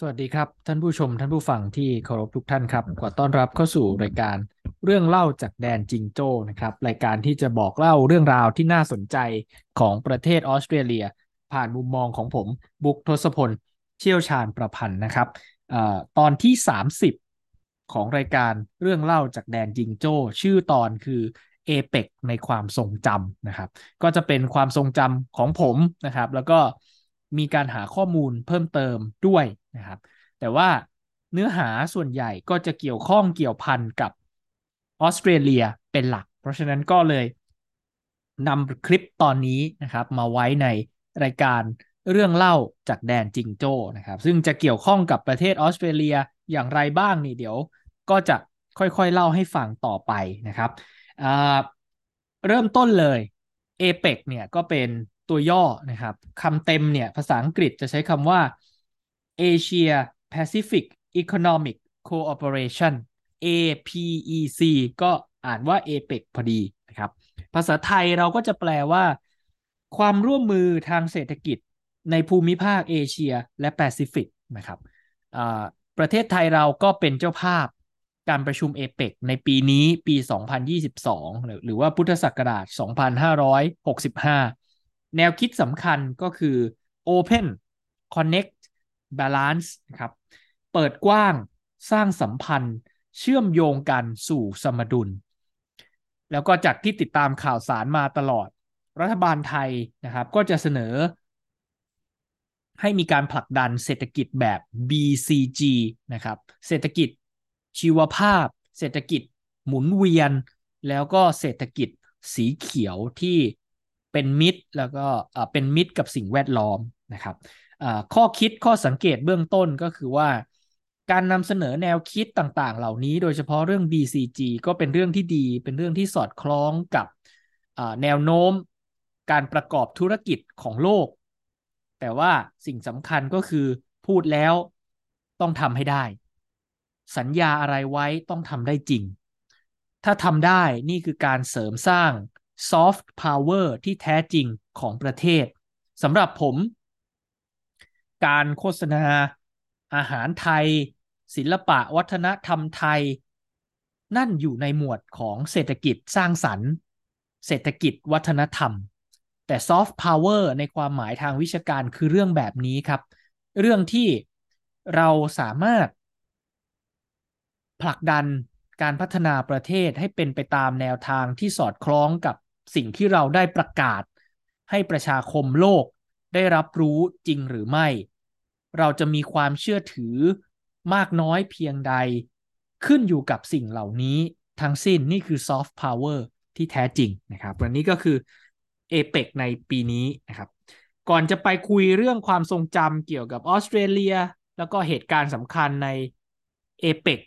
สวัสดีครับท่านผู้ชมท่านผู้ฟังที่เคารพทุกท่านครับขอต้อนรับเข้าสู่รายการเรื่องเล่าจากแดนจิงโจ้นะครับรายการที่จะบอกเล่าเรื่องราวที่น่าสนใจของประเทศออสเตรเลีย ผ่านมุมมองของผมบุ๊กทศพลเชี่ยวชาญประพันธ์นะครับอตอนที่ 30 ของรายการเรื่องเล่าจากแดนจิงโจ้ ชื่อตอนคือเอเปกในความทรงจำนะครับ ก็จะเป็นความทรงจำของผมนะครับ แล้วก็ มีการหาข้อมูลเพิ่มเติมด้วยนะครับ แต่ว่าเนื้อหาส่วนใหญ่ก็จะเกี่ยวข้องเกี่ยวพันกับออสเตรเลียเป็นหลัก เพราะฉะนั้นก็เลยนำคลิปตอนนี้นะครับ มาไว้ในรายการเรื่องเล่าจากแดนจิงโจ้นะครับ ซึ่งจะเกี่ยวข้องกับประเทศออสเตรเลียอย่างไรบ้างนี่เดี๋ยวก็จะค่อยๆเล่าให้ฟังต่อไปนะครับ เริ่มต้นเลย APEC เนี่ยก็เป็น ตัวย่อนะครับคำเต็มเนี่ยภาษาอังกฤษจะใช้คำว่า Asia Pacific Economic Cooperation APEC ก็อ่านว่า APEC พอดีนะครับ ภาษาไทยเราก็จะแปลว่า ความร่วมมือทางเศรษฐกิจในภูมิภาคเอเชียและแปซิฟิกนะครับประเทศไทยเราก็เป็นเจ้าภาพการประชุมเอเปกในปีนี้ปี 2022 หรือว่าพุทธศักราช 2565 แนวคิดสำคัญก็คือ Open Connect Balance นะครับ เปิดกว้างสร้างสัมพันธ์ เชื่อมโยงกันสู่สมดุล แล้วก็จากที่ติดตามข่าวสารมาตลอด รัฐบาลไทยนะครับ ก็จะเสนอ ให้มีการผลักดันเศรษฐกิจแบบ BCG นะครับ เศรษฐกิจชีวภาพ เศรษฐกิจหมุนเวียน แล้วก็เศรษฐกิจสีเขียวที่ เป็นมิตรแล้วก็เป็นมิตรกับสิ่งแวดล้อมนะครับข้อคิดข้อสังเกตเบื้องต้นก็คือว่า การนำเสนอแนวคิดต่างๆ เหล่านี้โดยเฉพาะเรื่อง BCG ก็เป็นเรื่องที่ดี เป็นเรื่องที่สอดคล้องกับแนวโน้มการประกอบธุรกิจของโลก แต่ว่าสิ่งสำคัญก็คือพูดแล้วต้องทำให้ได้ สัญญาอะไรไว้ต้องทำได้จริง ถ้าทำได้นี่คือการเสริมสร้าง soft power ที่แท้จริงของประเทศสำหรับผม การโฆษณาอาหารไทย ศิลปะวัฒนธรรมไทย นั่นอยู่ในหมวดของเศรษฐกิจสร้างสรรค์ เศรษฐกิจวัฒนธรรม แต่ soft power ในความหมายทางวิชาการคือเรื่องแบบนี้ครับ เรื่องที่เราสามารถ ผลักดันการพัฒนาประเทศให้เป็นไปตามแนวทางที่สอดคล้องกับ สิ่งที่เราได้ประกาศ ให้ประชาคมโลกได้รับรู้จริงหรือไม่ เราจะมีความเชื่อถือมากน้อยเพียงใด ขึ้นอยู่กับสิ่งเหล่านี้ทั้งสิ้นนี่คือซอฟต์พาวเวอร์ที่แท้จริงนะครับวันนี้ก็คือเอเปกในปีนี้นะครับ ก่อนจะไปคุยเรื่องความทรงจำเกี่ยวกับออสเตรเลีย แล้วก็เหตุการณ์สำคัญในเอเปก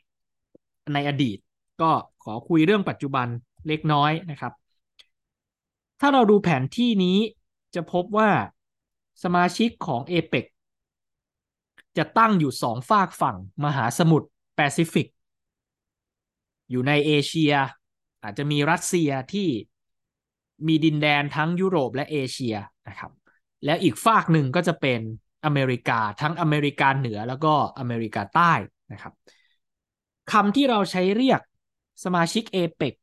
ในอดีต ก็ขอคุยเรื่องปัจจุบันเล็กน้อยนะครับ ถ้าเราดูแผนที่นี้จะพบว่าสมาชิกของเอเปกจะตั้งอยู่สองฝากฝั่งมหาสมุทรแปซิฟิก อยู่ในเอเชีย อาจจะมีรัสเซียที่มีดินแดนทั้งยุโรปและเอเชียนะครับ แล้วอีกฝากหนึ่งก็จะเป็นอเมริกาทั้งอเมริกาเหนือแล้วก็อเมริกาใต้นะครับคำที่เราใช้เรียกสมาชิกเอเปก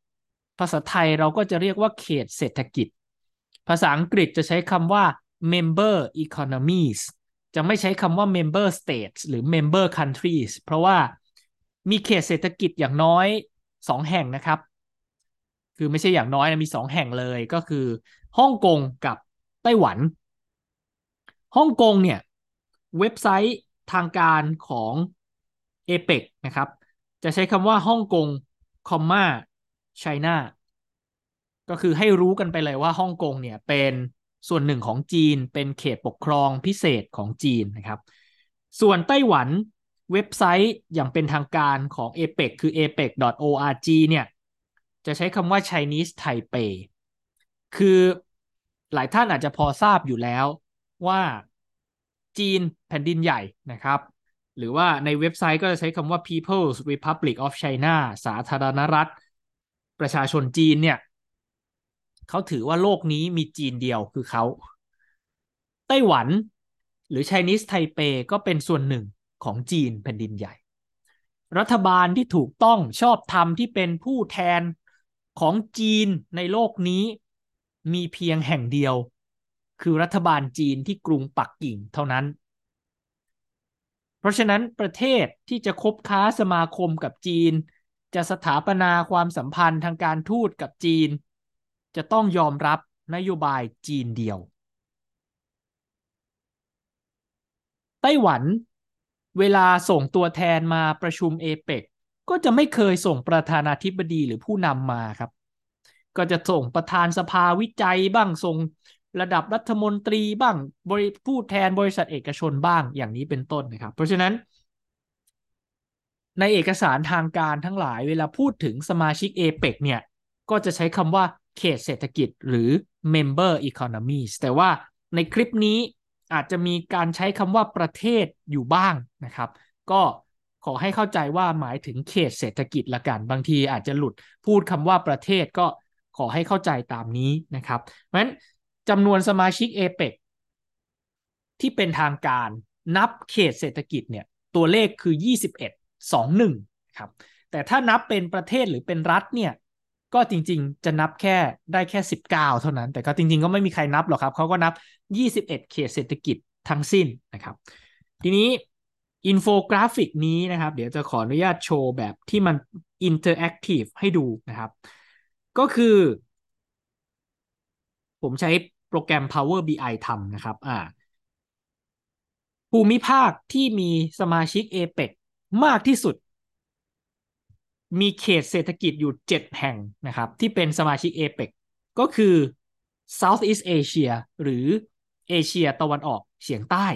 ภาษาไทยเราก็จะเรียกว่าเขตเศรษฐกิจ ภาษาอังกฤษจะใช้คำว่า member economies จะไม่ใช้คำว่า member states หรือ member countries เพราะว่ามีเขตเศรษฐกิจอย่างน้อยสองแห่งนะครับ คือไม่ใช่อย่างน้อยนะมีสองแห่งเลยก็คือฮ่องกงกับไต้หวันฮ่องกงเนี่ย เว็บไซต์ทางการของเอเปกนะครับ จะใช้คำว่าฮ่องกงคอมมา ไชน่าก็คือให้รู้กันไปเลยว่าฮ่องกงเนี่ยเป็นส่วนหนึ่งของจีนเป็นเขตปกครองพิเศษของจีนนะครับ ส่วนไต้หวันเว็บไซต์อย่างเป็นทางการของ APEC คือ apec.org เนี่ย จะใช้คำว่า Chinese Taipei คือหลายท่านอาจจะพอทราบอยู่แล้วว่าจีนแผ่นดินใหญ่นะครับ หรือว่าในเว็บไซต์ก็จะใช้คำว่า People's Republic of China สาธารณรัฐ ประชาชนจีนเนี่ยเขาถือว่าโลกนี้มีจีนเดียวคือเขาไต้หวัน หรือ Chinese Taipei ก็เป็นส่วนหนึ่งของจีนแผ่นดินใหญ่ รัฐบาลที่ถูกต้องชอบธรรมที่เป็นผู้แทนของจีนในโลกนี้มีเพียงแห่งเดียว คือรัฐบาลจีนที่กรุงปักกิ่งเท่านั้น เพราะฉะนั้นประเทศที่จะคบค้าสมาคมกับจีน จะสถาปนาความสัมพันธ์ทางการทูตกับจีน จะต้องยอมรับนโยบายจีนเดียว ไต้หวัน เวลาส่งตัวแทนมาประชุมเอเปกก็จะไม่เคยส่งประธานาธิบดีหรือผู้นำมาครับ ก็จะส่งประธานสภาวิจัยบ้างส่งระดับรัฐมนตรีบ้างบริผู้แทนบริษัทเอกชนบ้างอย่างนี้เป็นต้นนะครับ เพราะฉะนั้น ในเอกสารทางการทั้งหลายเวลาพูดถึงสมาชิกเอเปกเนี่ย ก็จะใช้คำว่าเขตเศรษฐกิจหรือ member economies แต่ว่าในคลิปนี้อาจจะมีการใช้คำว่าประเทศอยู่บ้างนะครับ ก็ขอให้เข้าใจว่าหมายถึงเขตเศรษฐกิจละกัน บางทีอาจจะหลุดพูดคำว่าประเทศก็ขอให้เข้าใจตามนี้นะครับ เพราะฉะนั้นจำนวนสมาชิกเอเปกที่เป็นทางการนับเขตเศรษฐกิจเนี่ยตัวเลขคือ 21 21ครับแต่ถ้านับเป็นประเทศหรือเป็นรัฐเนี่ยก็จริงๆ จะนับแค่ได้แค่ 19 เท่านั้น แต่ก็จริงๆ ก็ไม่มีใครนับหรอกครับเขาก็นับ 21 เขตเศรษฐกิจทั้งสิ้นนะครับ ทีนี้อินโฟกราฟิกนี้นะครับ เดี๋ยวจะขออนุญาตโชว์แบบที่มันinteractive ให้ดูนะครับ ก็คือ ผมใช้โปรแกรม Power BI ทำนะครับอ่าภูมิภาคที่มีสมาชิก APEC มากที่สุด มีเขตเศรษฐกิจอยู่ 7 แห่งนะครับ ที่เป็นสมาชิกเอเปกก็คือ Southeast Asia หรือเอเชียตะวันออกเฉียงใต้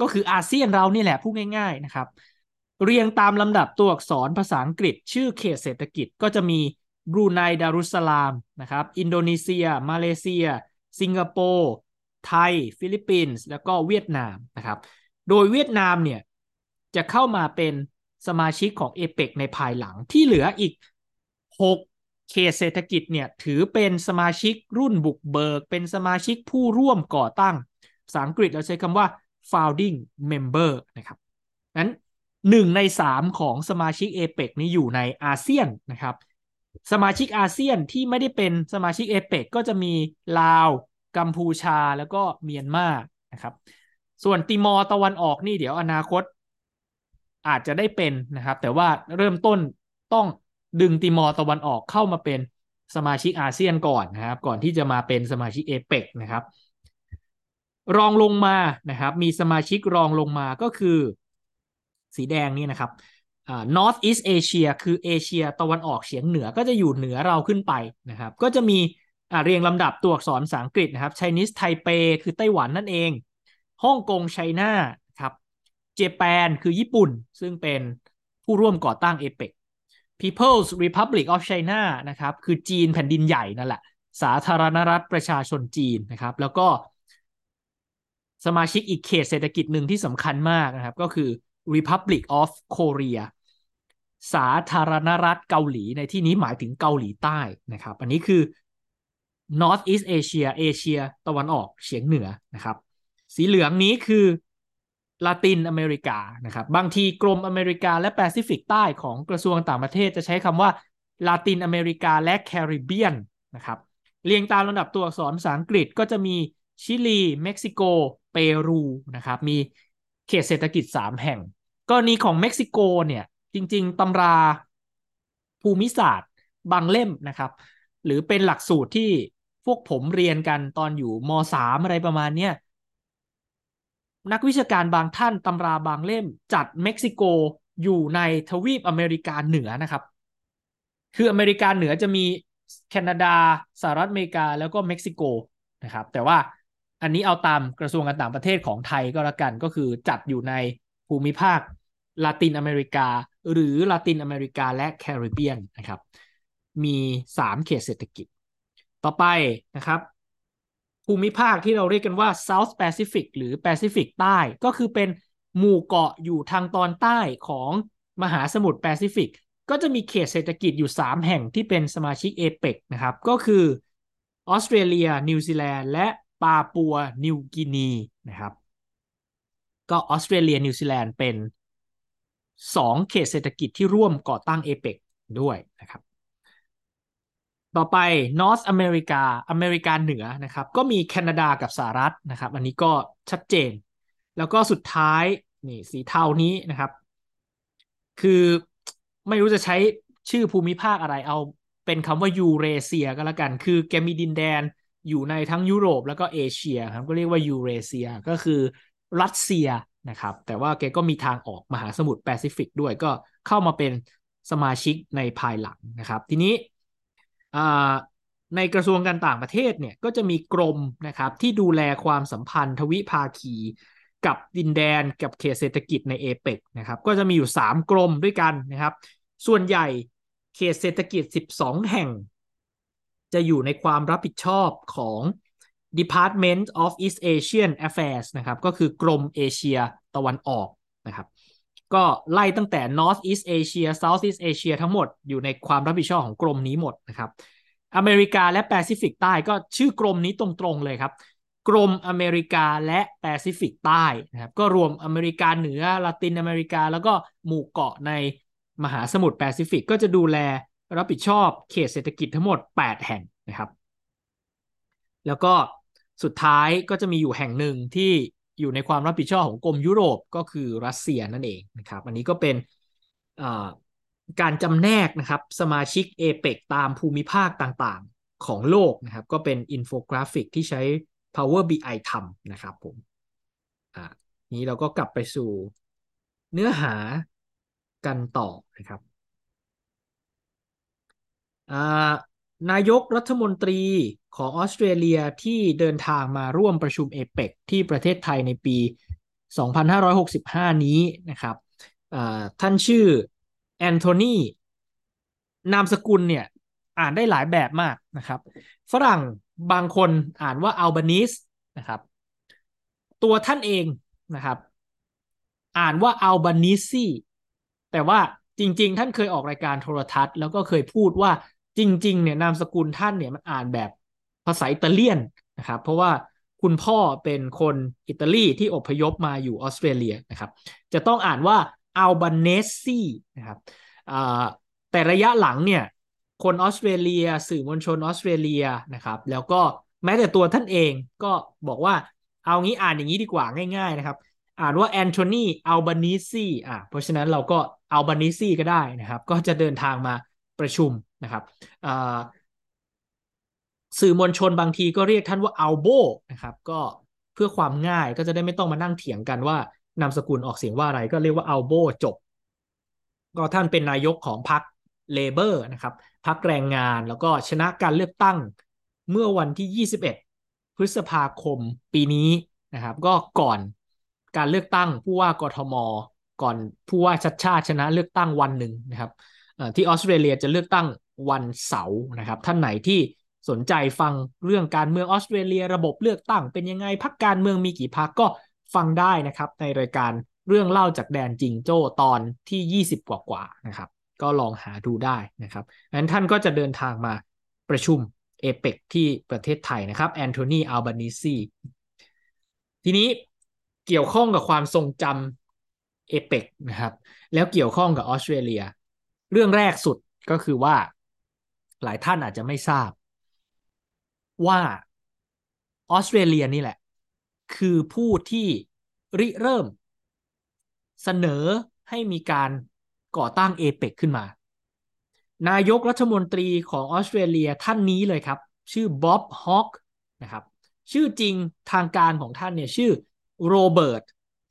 ก็คืออาเซียนเรานี่แหละพูดง่าย ๆนะครับ เรียงตามลำดับตัวอักษรภาษาอังกฤษ ชื่อเขตเศรษฐกิจก็จะมีบรูไนดารุสลามนะครับ อินโดนีเซีย มาเลเซีย สิงคโปร์ไทย ฟิลิปปินส์ แล้วก็เวียดนามนะครับ โดยเวียดนามเนี่ย จะเข้ามาเป็นสมาชิกของเอเปกในภายหลังที่เหลืออีก 6 เขตเศรษฐกิจเนี่ยถือเป็นสมาชิกรุ่นบุกเบิก เป็นสมาชิกผู้ร่วมก่อตั้งภาษาอังกฤษเราใช้คำว่า founding member นะครับนั้นหนึ่งในสามของสมาชิกเอเปกนี้อยู่ในอาเซียนนะครับ สมาชิกอาเซียนที่ไม่ได้เป็นสมาชิกเอเปกก็จะมีลาว กัมพูชาแล้วก็เมียนมานะครับ ส่วนติมอร์ตะวันออกนี่เดี๋ยวอนาคต อาจจะได้เป็นนะครับ แต่ว่าเริ่มต้นต้องดึงติมอร์ตะวันออกเข้ามาเป็นสมาชิกอาเซียนก่อนนะครับ ก่อนที่จะมาเป็นสมาชิกเอเปกนะครับ รองลงมานะครับ มีสมาชิกรองลงมาก็คือ สีแดงนี่นะครับ North East Asia คือเอเชียตะวันออกเฉียงเหนือก็จะอยู่เหนือเราขึ้นไปนะครับ ก็จะมีเรียงลำดับตัวอักษรภาษาอังกฤษนะครับ Chinese Taipei คือไต้หวันนั่นเองฮ่องกงไชน่า เจแปนคือญี่ปุ่น ซึ่งเป็นผู้ร่วมก่อตั้งเอเปก People's Republic of China นะครับ คือจีนแผ่นดินใหญ่นั่นแหละ สาธารณรัฐประชาชนจีนนะครับ แล้วก็สมาชิกอีกเขตเศรษฐกิจหนึ่งที่สำคัญมากนะครับ ก็คือ Republic of Korea สาธารณรัฐเกาหลีในที่นี้หมายถึงเกาหลีใต้นะครับ อันนี้คือ North East Asia เอเชียตะวันออกเฉียงเหนือนะครับ สีเหลืองนี้คือ ลาตินอเมริกานะครับบางทีกรมอเมริกาและแปซิฟิกใต้ของกระทรวงต่างประเทศจะใช้คำว่าลาตินอเมริกาและแคริบเบียนนะครับเรียงตามลำดับตัวอักษรภาษาอังกฤษก็จะมีชิลีเม็กซิโก เปรูนะครับมีเขตเศรษฐกิจ 3 แห่ง กรณีของเม็กซิโกเนี่ยจริง ๆตำราภูมิศาสตร์บางเล่มนะครับ หรือเป็นหลักสูตรที่พวกผมเรียนกันตอนอยู่ม .3 อะไรประมาณเนี้ย นักวิชาการบางท่านตำราบางเล่มจัดเม็กซิโกอยู่ในทวีปอเมริกาเหนือนะครับ คืออเมริกาเหนือจะมีแคนาดาสหรัฐอเมริกาแล้วก็เม็กซิโกนะครับ แต่ว่าอันนี้เอาตามกระทรวงการต่างประเทศของไทยก็แล้วกันก็คือจัดอยู่ในภูมิภาคลาตินอเมริกา หรือลาตินอเมริกาและแคริบเบียนนะครับ มี 3 เขตเศรษฐกิจ ต่อไปนะครับ ภูมิภาคที่เราเรียกกันว่า South Pacific หรือ Pacific ใต้ ก็คือเป็นหมู่เกาะอยู่ทางตอนใต้ของมหาสมุทรแปซิฟิก ก็จะมีเขตเศรษฐกิจอยู่ 3 แห่งที่เป็นสมาชิกเอเปกนะครับ ก็คือออสเตรเลีย นิวซีแลนด์ และปาปัว นิวกินีนะครับ ก็ออสเตรเลีย นิวซีแลนด์เป็นสองเขตเศรษฐกิจที่ร่วมก่อตั้งเอเปกด้วยนะครับ ต่อไป North America อเมริกาเหนือนะครับ ก็มีแคนาดากับสหรัฐนะครับ อันนี้ก็ชัดเจน แล้วก็สุดท้ายนี่สีเทานี้นะครับ คือไม่รู้จะใช้ชื่อภูมิภาคอะไรเอาเป็นคำว่ายูเรเซียก็แล้วกัน คือแกมีดินแดนอยู่ในทั้งยุโรปแล้วก็เอเชียครับก็เรียกว่ายูเรเซียก็คือรัสเซียนะครับ แต่ว่าแกก็มีทางออกมหาสมุทรแปซิฟิกด้วยก็เข้ามาเป็นสมาชิกในภายหลังนะครับ ทีนี้ ในกระทรวงการต่างประเทศเนี่ยก็จะมีกรมนะครับที่ดูแลความสัมพันธ์ทวิภาคีกับดินแดนกับเขตเศรษฐกิจในเอเปกนะครับก็จะมีอยู่ 3 กรมด้วยกันนะครับ ส่วนใหญ่เขตเศรษฐกิจ 12 แห่ง จะอยู่ในความรับผิดชอบของ Department of East Asian Affairs นะครับก็คือกรมเอเชียตะวันออกนะครับ ก็ไล่ตั้งแต่ North East Asia South East Asia ทั้งหมดอยู่ในความรับผิดชอบของกรมนี้หมดนะครับ อเมริกาและแปซิฟิกใต้ก็ชื่อกรมนี้ตรงๆเลยครับ กรมอเมริกาและแปซิฟิกใต้นะครับ ก็รวมอเมริกาเหนือลาตินอเมริกา แล้วก็หมู่เกาะในมหาสมุทรแปซิฟิกก็จะดูแลรับผิดชอบเขตเศรษฐกิจทั้งหมด 8 แห่งนะครับ แล้วก็สุดท้ายก็จะมีอยู่แห่งหนึ่งที่ อยู่ในความรับผิดชอบของกรมยุโรปก็คือรัสเซียนั่นเองนะครับ อันนี้ก็เป็นการจำแนกนะครับสมาชิก เอเปกตามภูมิภาคต่างๆของโลกนะครับ ก็เป็นอินโฟกราฟิกที่ใช้ Power BI ทำนะครับผมอ่านี้เราก็กลับไปสู่เนื้อหากันต่อนะครับ นายกรัฐมนตรีของออสเตรเลียที่เดินทางมาร่วมประชุมเอเปกที่ประเทศไทยในปี 2565 นี้นะครับท่านชื่อแอนโทนีนามสกุลเนี่ยอ่านได้หลายแบบมากนะครับ ฝรั่งบางคนอ่านว่าอัลบานิสนะครับ ตัวท่านเองนะครับ อ่านว่าอัลบานิซีแต่ว่าจริง ๆ ท่านเคยออกรายการโทรทัศน์ แล้วก็เคยพูดว่า จริง ๆ เนี่ยนามสกุลท่านเนี่ยมันอ่านแบบภาษาอิตาเลียนนะครับ เพราะว่าคุณพ่อเป็นคนอิตาลีที่อพยพมาอยู่ออสเตรเลียนะครับ จะต้องอ่านว่าอัลบาเนซีนะครับแต่ระยะหลังเนี่ยคนออสเตรเลีย สื่อมวลชนออสเตรเลียนะครับ แล้วก็แม้แต่ตัวท่านเองก็บอกว่าเอางี้อ่านอย่างนี้ดีกว่าง่าย ๆ นะครับ อ่านว่าแอนโทนีอัลบานิซีอะเพราะฉะนั้นเราก็อัลบานิซีก็ได้นะครับ ก็จะเดินทางมาประชุม นะครับสื่อมวลชนบางทีก็เรียกท่านว่าอัลโบนะครับ ก็เพื่อความง่ายก็จะได้ไม่ต้องมานั่งเถียงกันว่านามสกุลออกเสียงว่าอะไรก็เรียกว่าอัลโบจบ ก็ท่านเป็นนายกของพรรคเลเบอร์นะครับพรรคแรงงานแล้วก็ชนะการเลือกตั้งเมื่อวันที่ 21 พฤษภาคมปีนี้นะครับ ก็ก่อนการเลือกตั้งผู้ว่ากทม ก่อนผู้ว่าชัดชาติชนะเลือกตั้งวันหนึ่งนะครับที่ออสเตรเลียจะเลือกตั้ง วันเสาร์นะครับ ท่านไหนที่สนใจฟังเรื่องการเมืองออสเตรเลียระบบเลือกตั้งเป็นยังไงพักการเมืองมีกี่พักก็ฟังได้นะครับ ในรายการเรื่องเล่าจากแดนจิงโจ้ตอนที่ 20 กว่ากว่านะครับ ก็ลองหาดูได้นะครับนั้นท่านก็จะเดินทางมาประชุมเอเปกที่ประเทศไทยนะครับแอนโทนีอัลบานิซีทีนี้เกี่ยวข้องกับความทรงจำเอเปกนะครับ แล้วเกี่ยวข้องกับออสเตรเลีย เรื่องแรกสุดก็คือว่า หลายท่านอาจจะไม่ทราบ ว่าออสเตรเลียนี่แหละ คือผู้ที่ริเริ่ม เสนอให้มีการก่อตั้งเอเปกขึ้นมา นายกรัฐมนตรีของออสเตรเลียท่านนี้เลยครับ ชื่อบ๊อบฮอคนะครับ ชื่อจริงทางการของท่านเนี่ยชื่อโรเบิร์ต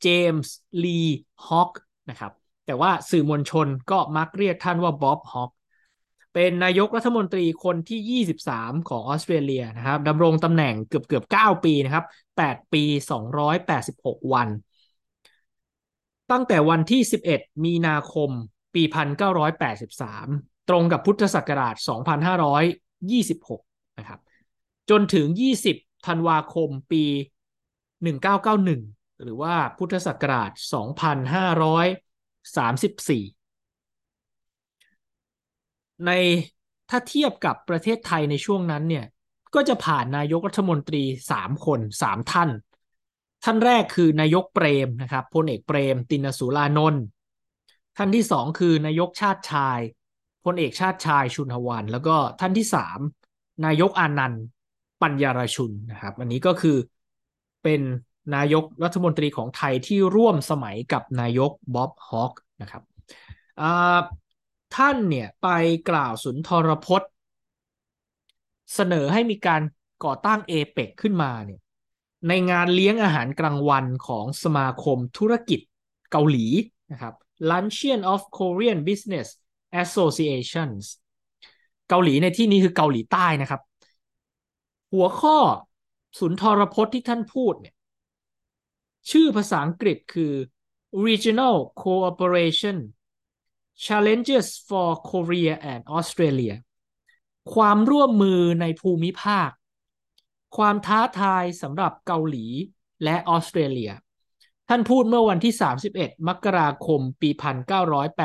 เจมส์ลีฮอคนะครับ แต่ว่าสื่อมวลชนก็มักเรียกท่านว่าบ๊อบฮอก เป็นนายกรัฐมนตรีคนที่ 23 ของออสเตรเลียนะครับดำรงตำแหน่งเกือบเกือบ9ปีนะครับ 8 ปี 286 วัน ตั้งแต่วันที่ 11 มีนาคม ปี 1983 ตรงกับพุทธศักราช 2526 นะครับ จนถึง 20 ธันวาคมปี 1991 หรือว่าพุทธศักราช 2500สามสิบสี่ ในถ้าเทียบกับประเทศไทยในช่วงนั้นเนี่ย ก็จะผ่านนายกรัฐมนตรีสามคนสามท่าน ท่านแรกคือนายกเปรมนะครับพลเอกเปรม ตินสุรานนท์ท่านที่สองคือนายกชาติชายพลเอกชาติชายชุนหวัน แล้วก็ท่านที่สามนายกอานันต์ปัญญารชุนนะครับ อันนี้ก็คือเป็นนายกรัฐมนตรีของไทยที่ร่วมสมัยกับนายกบ๊อบฮอกนะครับ ท่านเนี่ยไปกล่าวสุนทรพจน์ เสนอให้มีการก่อตั้งเอเปกขึ้นมาเนี่ยในงานเลี้ยงอาหารกลางวันของสมาคมธุรกิจเกาหลีนะครับ Luncheon of Korean Business Associations เกาหลีในที่นี้คือเกาหลีใต้นะครับ หัวข้อสุนทรพจน์ที่ท่านพูดเนี่ยชื่อภาษาอังกฤษคือ Regional Cooperation Challenges for Korea and Australia ความร่วมมือในภูมิภาค ความท้าทายสำหรับเกาหลีและออสเตรเลีย ท่านพูดเมื่อวันที่ 31 มกราคม ปี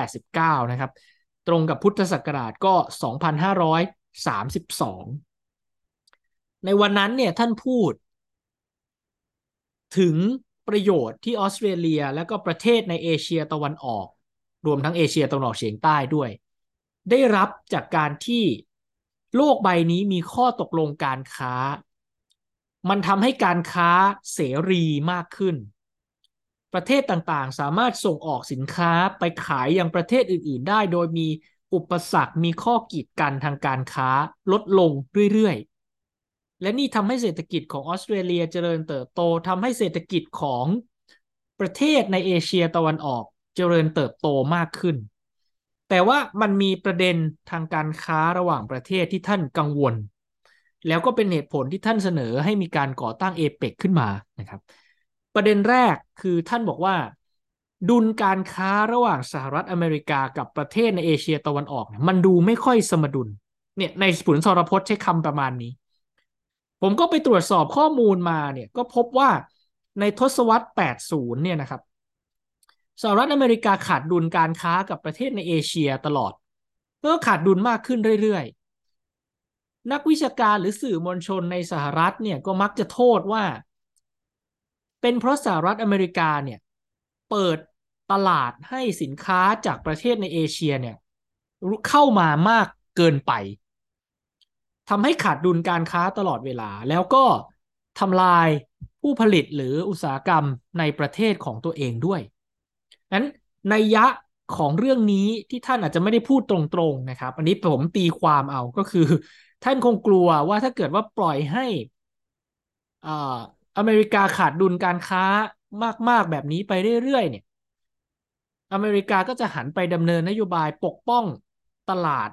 1989 นะครับ ตรงกับพุทธศักราชก็ 2532 ในวันนั้นเนี่ยท่านพูด ถึงประโยชน์ที่ออสเตรเลียและก็ประเทศในเอเชียตะวันออก รวมทั้งเอเชียตะวันออกเฉียงใต้ด้วย ได้รับจากการที่โลกใบนี้มีข้อตกลงการค้า มันทำให้การค้าเสรีมากขึ้น ประเทศต่างๆ สามารถส่งออกสินค้าไปขายยังประเทศอื่น ๆ ได้ โดยมีอุปสรรคมีข้อกีดกันทางการค้าลดลงเรื่อยๆ และนี่ทำให้เศรษฐกิจของออสเตรเลียเจริญเติบโตทำให้เศรษฐกิจของประเทศในเอเชียตะวันออก จริญเติบโตมากขึ้น แต่ว่ามันมีประเด็นทางการค้าระหว่างประเทศที่ท่านกังวล แล้วก็เป็นเหตุผลที่ท่านเสนอให้มีการก่อตั้งเอเปกขึ้นมานะครับ ประเด็นแรกคือท่านบอกว่า ดุลการค้าระหว่างสหรัฐอเมริกากับประเทศในเอเชียตะวันออกเนี่ยมันดูไม่ค่อยสมดุลเนี่ยในผลสรพจน์ใช้คำประมาณนี้ ผมก็ไปตรวจสอบข้อมูลมาเนี่ยก็พบว่าในทศวรรษ 80 เนี่ยนะครับ สหรัฐอเมริกาขาดดุลการค้ากับประเทศในเอเชียตลอดก็ขาดดุลมากขึ้นเรื่อยๆ นักวิชาการหรือสื่อมวลชนในสหรัฐเนี่ยก็มักจะโทษว่า เป็นเพราะสหรัฐอเมริกาเนี่ยเปิดตลาดให้สินค้าจากประเทศในเอเชียเนี่ยเข้ามามากเกินไปทำให้ขาดดุลการค้าตลอดเวลา แล้วก็ทำลายผู้ผลิตหรืออุตสาหกรรมในประเทศของตัวเองด้วย นั้นในยะของเรื่องนี้ที่ท่านอาจจะไม่ได้พูดตรงๆนะครับ อันนี้ผมตีความเอาก็คือ ท่านคงกลัวว่าถ้าเกิดว่าปล่อยให้อ่าอเมริกาขาดดุลการค้ามากๆแบบนี้ไปเรื่อยๆเนี่ย อเมริกาก็จะหันไปดำเนินนโยบายปกป้องตลาด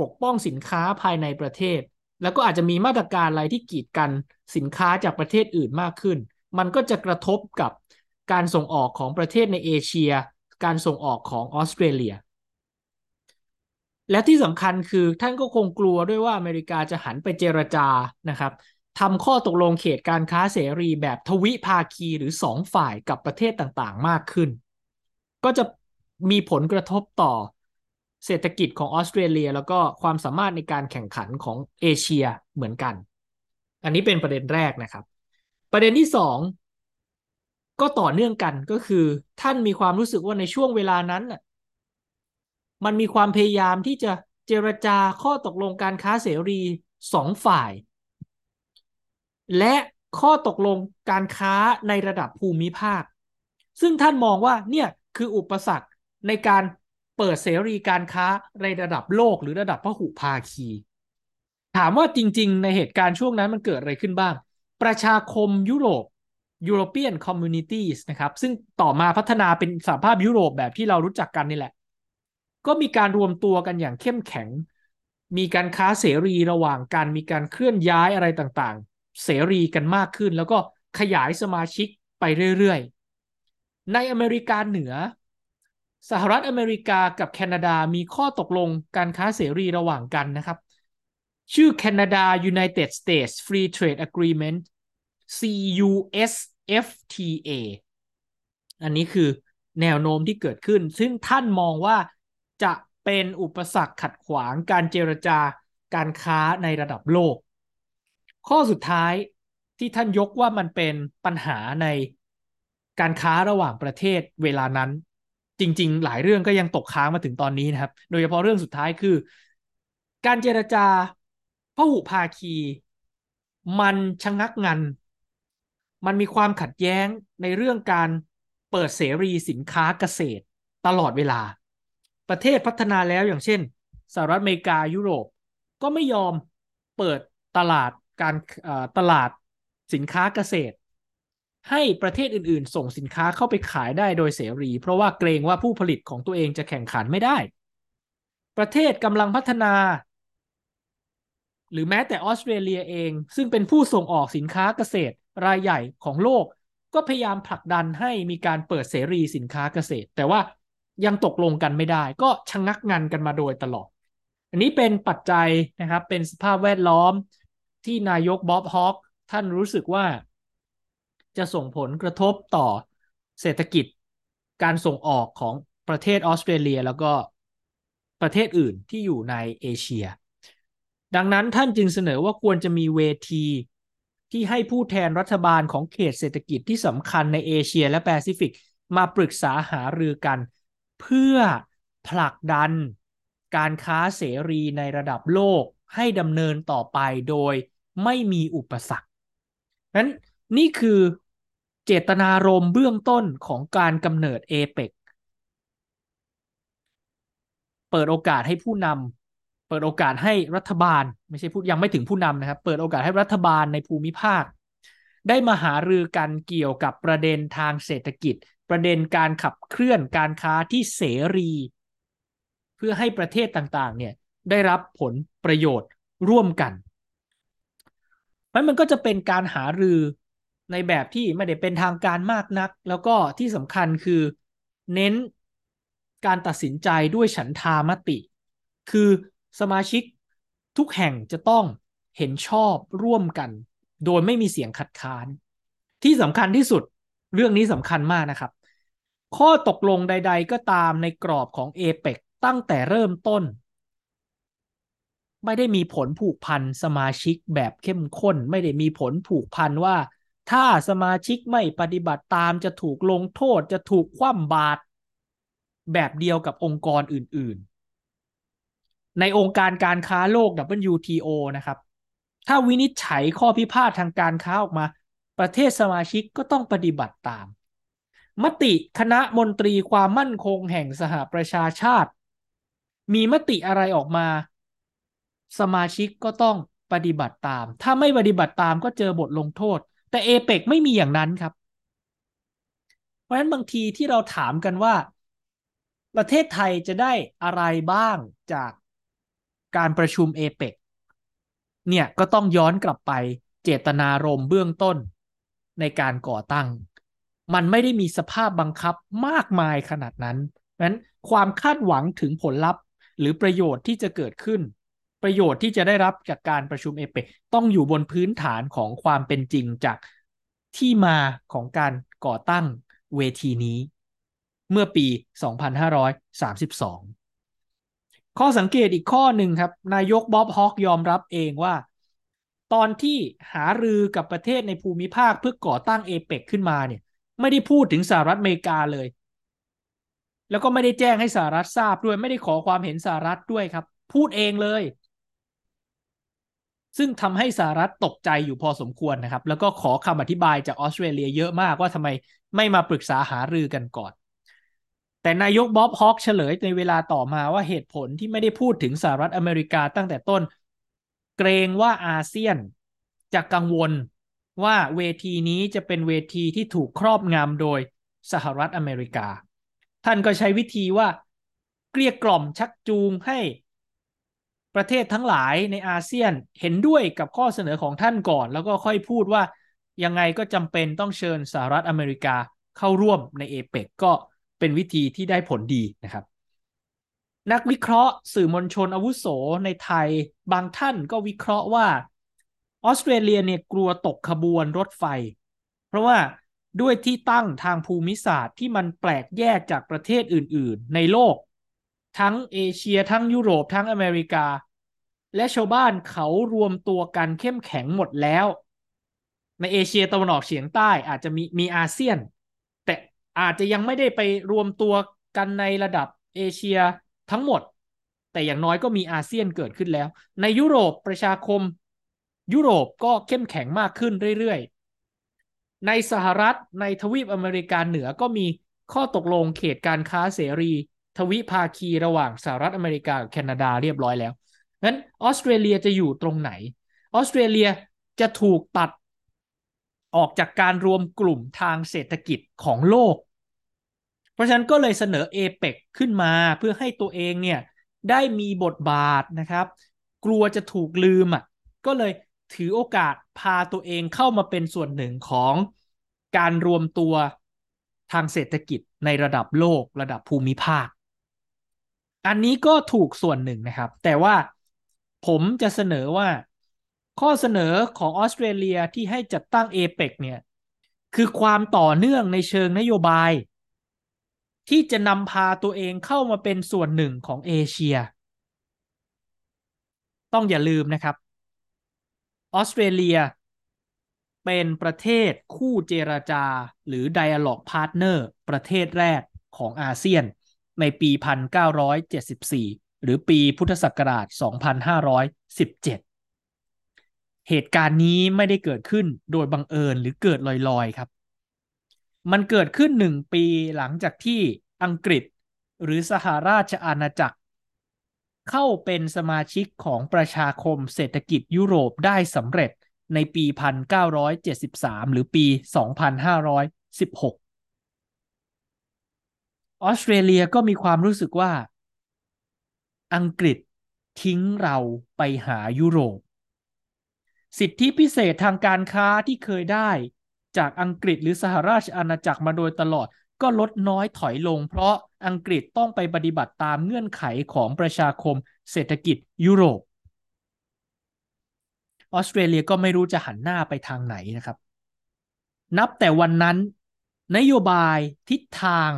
ปกป้องสินค้าภายในประเทศ แล้วก็อาจจะมีมาตรการอะไรที่กีดกันสินค้าจากประเทศอื่นมากขึ้น มันก็จะกระทบกับ การส่งออกของประเทศในเอเชีย การส่งออกของออสเตรเลีย และที่สำคัญคือท่านก็คงกลัวด้วยว่าอเมริกาจะหันไปเจรจานะครับทำข้อตกลงเขตการค้าเสรีแบบทวิภาคีหรือสองฝ่ายกับประเทศต่างๆ มากขึ้น ก็จะมีผลกระทบต่อเศรษฐกิจของออสเตรเลีย แล้วก็ความสามารถในการแข่งขันของเอเชียเหมือนกัน อันนี้เป็นประเด็นแรกนะครับ ประเด็นที่สอง ก็ต่อเนื่องกันก็คือ ท่านมีความรู้สึกว่าในช่วงเวลานั้นน่ะมันมีความพยายามที่จะเจรจาข้อตกลงการค้าเสรีสองฝ่าย และข้อตกลงการค้าในระดับภูมิภาค ซึ่งท่านมองว่าเนี่ยคืออุปสรรคในการเปิดเสรีการค้าในระดับโลกหรือระดับพหุภาคี ถามว่าจริง ๆ ในเหตุการณ์ช่วงนั้นมันเกิดอะไรขึ้นบ้าง ประชาคมยุโรป European Communities นะครับ ซึ่งต่อมาพัฒนาเป็นสหภาพยุโรปแบบที่เรารู้จักกันนี่แหละ ก็มีการรวมตัวกันอย่างเข้มแข็ง มีการค้าเสรีระหว่างกัน มีการเคลื่อนย้ายอะไรต่างๆ เสรีกันมากขึ้น แล้วก็ขยายสมาชิกไปเรื่อยๆ ในอเมริกาเหนือ สหรัฐอเมริกากับแคนาดามีข้อตกลงการค้าเสรีระหว่างกันนะครับ ชื่อ Canada United States Free Trade Agreement CUSFTA อันนี้คือแนวโน้มที่เกิดขึ้น ซึ่งท่านมองว่าจะเป็นอุปสรรคขัดขวางการเจรจาการค้าในระดับโลก ข้อสุดท้ายที่ท่านยกว่ามันเป็นปัญหาในการค้าระหว่างประเทศเวลานั้น จริง ๆ หลายเรื่องก็ยังตกค้างมาถึงตอนนี้นะครับ โดยเฉพาะเรื่องสุดท้ายคือ การเจรจาพหุภาคี มันชะงักงัน มันมีความขัดแย้งในเรื่องการเปิดเสรีสินค้าเกษตรตลอดเวลา ประเทศพัฒนาแล้วอย่างเช่นสหรัฐอเมริกายุโรป ก็ไม่ยอมเปิดตลาดการตลาดสินค้าเกษตร ให้ประเทศอื่นๆ ส่งสินค้าเข้าไปขายได้โดยเสรี เพราะว่าเกรงว่าผู้ผลิตของตัวเองจะแข่งขันไม่ได้ ประเทศกำลังพัฒนา หรือแม้แต่ออสเตรเลียเอง ซึ่งเป็นผู้ส่งออกสินค้าเกษตร รายใหญ่ของโลก ก็พยายามผลักดันให้มีการเปิดเสรีสินค้าเกษตร แต่ว่ายังตกลงกันไม่ได้ ก็ชะงงักงันกันมาโดยตลอด อันนี้เป็นปัจจัยนะครับเป็นสภาพแวดล้อมที่นายกบ๊อบฮอกท่านรู้สึกว่า จะส่งผลกระทบต่อเศรษฐกิจการส่งออกของประเทศออสเตรเลียแล้วก็ประเทศอื่นที่อยู่ในเอเชีย ดังนั้นท่านจึงเสนอว่าควรจะมีเวที ที่ให้ผู้แทนรัฐบาลของเขตเศรษฐกิจที่สำคัญในเอเชียและแปซิฟิก มาปรึกษาหารือกัน เพื่อผลักดันการค้าเสรีในระดับโลกให้ดำเนินต่อไปโดยไม่มีอุปสรรคนั้นนี่คือเจตนารมณ์เบื้องต้นของการกำเนิดเอเปกเปิดโอกาสให้ผู้นำ เปิดโอกาสให้รัฐบาล ไม่ใช่พูดยังไม่ถึงผู้นำนะครับ เปิดโอกาสให้รัฐบาลในภูมิภาค ได้มาหารือกันเกี่ยวกับประเด็นทางเศรษฐกิจ ประเด็นการขับเคลื่อนการค้าที่เสรี เพื่อให้ประเทศต่างๆ เนี่ยได้รับผลประโยชน์ร่วมกันมันมันก็จะเป็นการหารือในแบบที่ไม่ได้เป็นทางการมากนัก แล้วก็ที่สำคัญคือเน้นการตัดสินใจด้วยฉันทามติ คือ สมาชิกทุกแห่งจะต้องเห็นชอบร่วมกัน โดยไม่มีเสียงขัดค้าน ที่สำคัญที่สุดเรื่องนี้สำคัญมากนะครับ ข้อตกลงใด ๆ ก็ตามในกรอบของเอเปกตั้งแต่เริ่มต้น ไม่ได้มีผลผูกพันสมาชิกแบบเข้มข้น ไม่ได้มีผลผูกพันว่า ถ้าสมาชิกไม่ปฏิบัติตามจะถูกลงโทษจะถูกคว่ำบาตรแบบเดียวกับองค์กรอื่นๆ ในองค์การการค้าโลก WTO นะครับ ถ้าวินิจฉัยข้อพิพาททางการค้าออกมา ประเทศสมาชิกก็ต้องปฏิบัติตาม มติคณะมนตรีความมั่นคงแห่งสหประชาชาติ มีมติอะไรออกมา สมาชิกก็ต้องปฏิบัติตาม ถ้าไม่ปฏิบัติตามก็เจอบทลงโทษ แต่เอเปกไม่มีอย่างนั้นครับ เพราะฉะนั้นบางทีที่เราถามกันว่า ประเทศไทยจะได้อะไรบ้างจาก การประชุมเอเปกเนี่ยก็ต้องย้อนกลับไปเจตนารมณ์เบื้องต้นในการก่อตั้ง มันไม่ได้มีสภาพบังคับมากมายขนาดนั้นนั้นความคาดหวังถึงผลลัพธ์ หรือประโยชน์ที่จะเกิดขึ้น ประโยชน์ที่จะได้รับจากการประชุมเอเปกต้องอยู่บนพื้นฐานของความเป็นจริงจากที่มาของการก่อตั้งเวทีนี้ เมื่อปี 2532 ข้อสังเกตอีกข้อหนึ่งครับ นายกบ๊อบฮอกยอมรับเองว่า ตอนที่หารือกับประเทศในภูมิภาคเพื่อก่อตั้งเอเปกขึ้นมาเนี่ย ไม่ได้พูดถึงสหรัฐอเมริกาเลย แล้วก็ไม่ได้แจ้งให้สหรัฐทราบด้วย ไม่ได้ขอความเห็นสหรัฐด้วยครับ พูดเองเลย ซึ่งทำให้สหรัฐตกใจอยู่พอสมควรนะครับ แล้วก็ขอคำอธิบายจากออสเตรเลียเยอะมากว่าทำไมไม่มาปรึกษาหารือกันก่อน แต่นายกบ๊อบฮอกเฉลยในเวลาต่อมาว่าเหตุผลที่ไม่ได้พูดถึงสหรัฐอเมริกาตั้งแต่ต้น เกรงว่าอาเซียนจะกังวลว่าเวทีนี้จะเป็นเวทีที่ถูกครอบงำโดยสหรัฐอเมริกา ท่านก็ใช้วิธีว่าเกลี้ยกล่อมชักจูงให้ประเทศทั้งหลายในอาเซียนเห็นด้วยกับข้อเสนอของท่านก่อน แล้วก็ค่อยพูดว่ายังไงก็จำเป็นต้องเชิญสหรัฐอเมริกาเข้าร่วมในเอเปกก็ เป็นวิธีที่ได้ผลดีนะครับ นักวิเคราะห์สื่อมวลชนอาวุโสในไทยบางท่านก็วิเคราะห์ว่าออสเตรเลียเนี่ยกลัวตกขบวนรถไฟ เพราะว่าด้วยที่ตั้งทางภูมิศาสตร์ที่มันแปลกแยกจากประเทศอื่น ๆ ในโลก ทั้งเอเชียทั้งยุโรปทั้งอเมริกา และชาวบ้านเขารวมตัวกันเข้มแข็งหมดแล้ว ในเอเชียตะวันออกเฉียงใต้อาจจะมีมีอาเซียน อาจจะยังไม่ได้ไปรวมตัวกันในระดับเอเชียทั้งหมด แต่อย่างน้อยก็มีอาเซียนเกิดขึ้นแล้ว ในยุโรปประชาคม ยุโรปก็เข้มแข็งมากขึ้นเรื่อยๆ ในสหรัฐในทวีปอเมริกาเหนือก็มีข้อตกลงเขตการค้าเสรี ทวิภาคีระหว่างสหรัฐอเมริกากับแคนาดาเรียบร้อยแล้วงั้นออสเตรเลียจะอยู่ตรงไหน ออสเตรเลียจะถูกตัดออกจากการรวมกลุ่มทางเศรษฐกิจของโลก เพราะฉะนั้นก็เลยเสนอเอเปกขึ้นมาเพื่อให้ตัวเองเนี่ยได้มีบทบาทนะครับ กลัวจะถูกลืมอะก็เลยถือโอกาสพาตัวเองเข้ามาเป็นส่วนหนึ่งของการรวมตัวทางเศรษฐกิจในระดับโลกระดับภูมิภาค อันนี้ก็ถูกส่วนหนึ่งนะครับ แต่ว่าผมจะเสนอว่าข้อเสนอของออสเตรเลียที่ให้จัดตั้งเอเปกเนี่ย คือความต่อเนื่องในเชิงนโยบาย ที่จะนำพาตัวเองเข้ามาเป็นส่วนหนึ่งของเอเชีย ต้องอย่าลืมนะครับ ออสเตรเลีย เป็นประเทศคู่เจรจาหรือ Dialogue Partner ประเทศแรกของอาเซียน ในปี 1974 หรือปีพุทธศักราช 2517 เหตุการณ์นี้ไม่ได้เกิดขึ้นโดยบังเอิญหรือเกิดลอยๆครับ มันเกิดขึ้นหนึ่งปีหลังจากที่อังกฤษ หรือสหราชอาณาจักร เข้าเป็นสมาชิกของประชาคมเศรษฐกิจยุโรปได้สำเร็จในปี 1973 หรือปี 2516ออสเตรเลียก็มีความรู้สึกว่า อังกฤษทิ้งเราไปหายุโรป สิทธิพิเศษทางการค้าที่เคยได้ จากอังกฤษหรือสหราชอาณาจักรมาโดยตลอด ก็ลดน้อยถอยลง เพราะอังกฤษต้องไปปฏิบัติตามเงื่อนไขของประชาคมเศรษฐกิจยุโรปออสเตรเลียก็ไม่รู้จะหันหน้าไปทางไหนนะครับ นับแต่วันนั้น นโยบายทิศทาง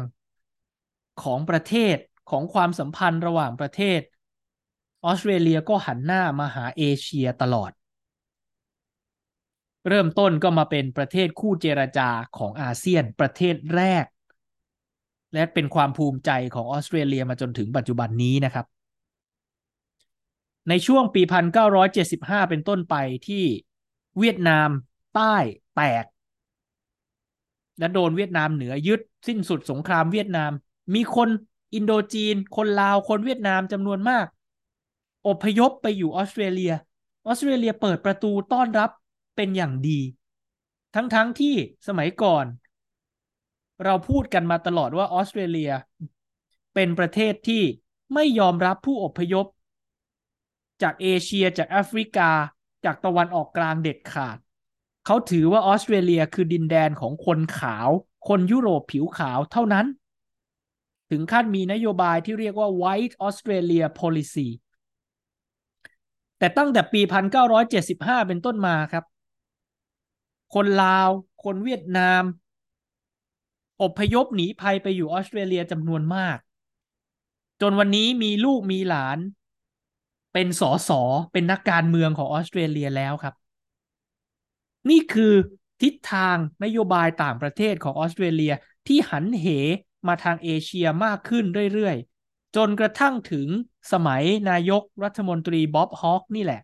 ของประเทศของความสัมพันธ์ระหว่างประเทศ ออสเตรเลียก็หันหน้ามาหาเอเชียตลอด เริ่มต้นก็มาเป็นประเทศคู่เจรจาของอาเซียนประเทศแรก และเป็นความภูมิใจของออสเตรเลียมาจนถึงปัจจุบันนี้นะครับ ในช่วงปี 1975 เป็นต้นไปที่เวียดนามใต้แตก และโดนเวียดนามเหนือยึดสิ้นสุดสงครามเวียดนาม มีคนอินโดจีน คนลาวคนเวียดนามจำนวนมาก อพยพไปอยู่ออสเตรเลีย ออสเตรเลียเปิดประตูต้อนรับ เป็นอย่างดี ทั้งๆทที่สมัยก่อน เราพูดกันมาตลอดว่าออสเตรเลีย เป็นประเทศที่ไม่ยอมรับผู้อพยพ จากเอเชียจากแอฟริกา จากตะวันออกกลางเด็ดขาด เขาถือว่าออสเตรเลียคือดินแดนของคนขาว คนยุโรปผิวขาวเท่านั้น ถึงขั้นมีนโยบายที่เรียกว่า White Australia Policy แต่ตั้งแต่ปี 1975 เป็นต้นมาครับ คนลาว คนเวียดนามอพยพหนีภัยไปอยู่ออสเตรเลียจำนวนมาก จนวันนี้มีลูกมีหลาน เป็นสอสอเป็นนักการเมืองของออสเตรเลียแล้วครับ นี่คือทิศทางนโยบายต่างประเทศของออสเตรเลียที่หันเหมาทางเอเชียมากขึ้นเรื่อยๆ จนกระทั่งถึงสมัยนายกรัฐมนตรีบ๊อบฮอคนี่แหละ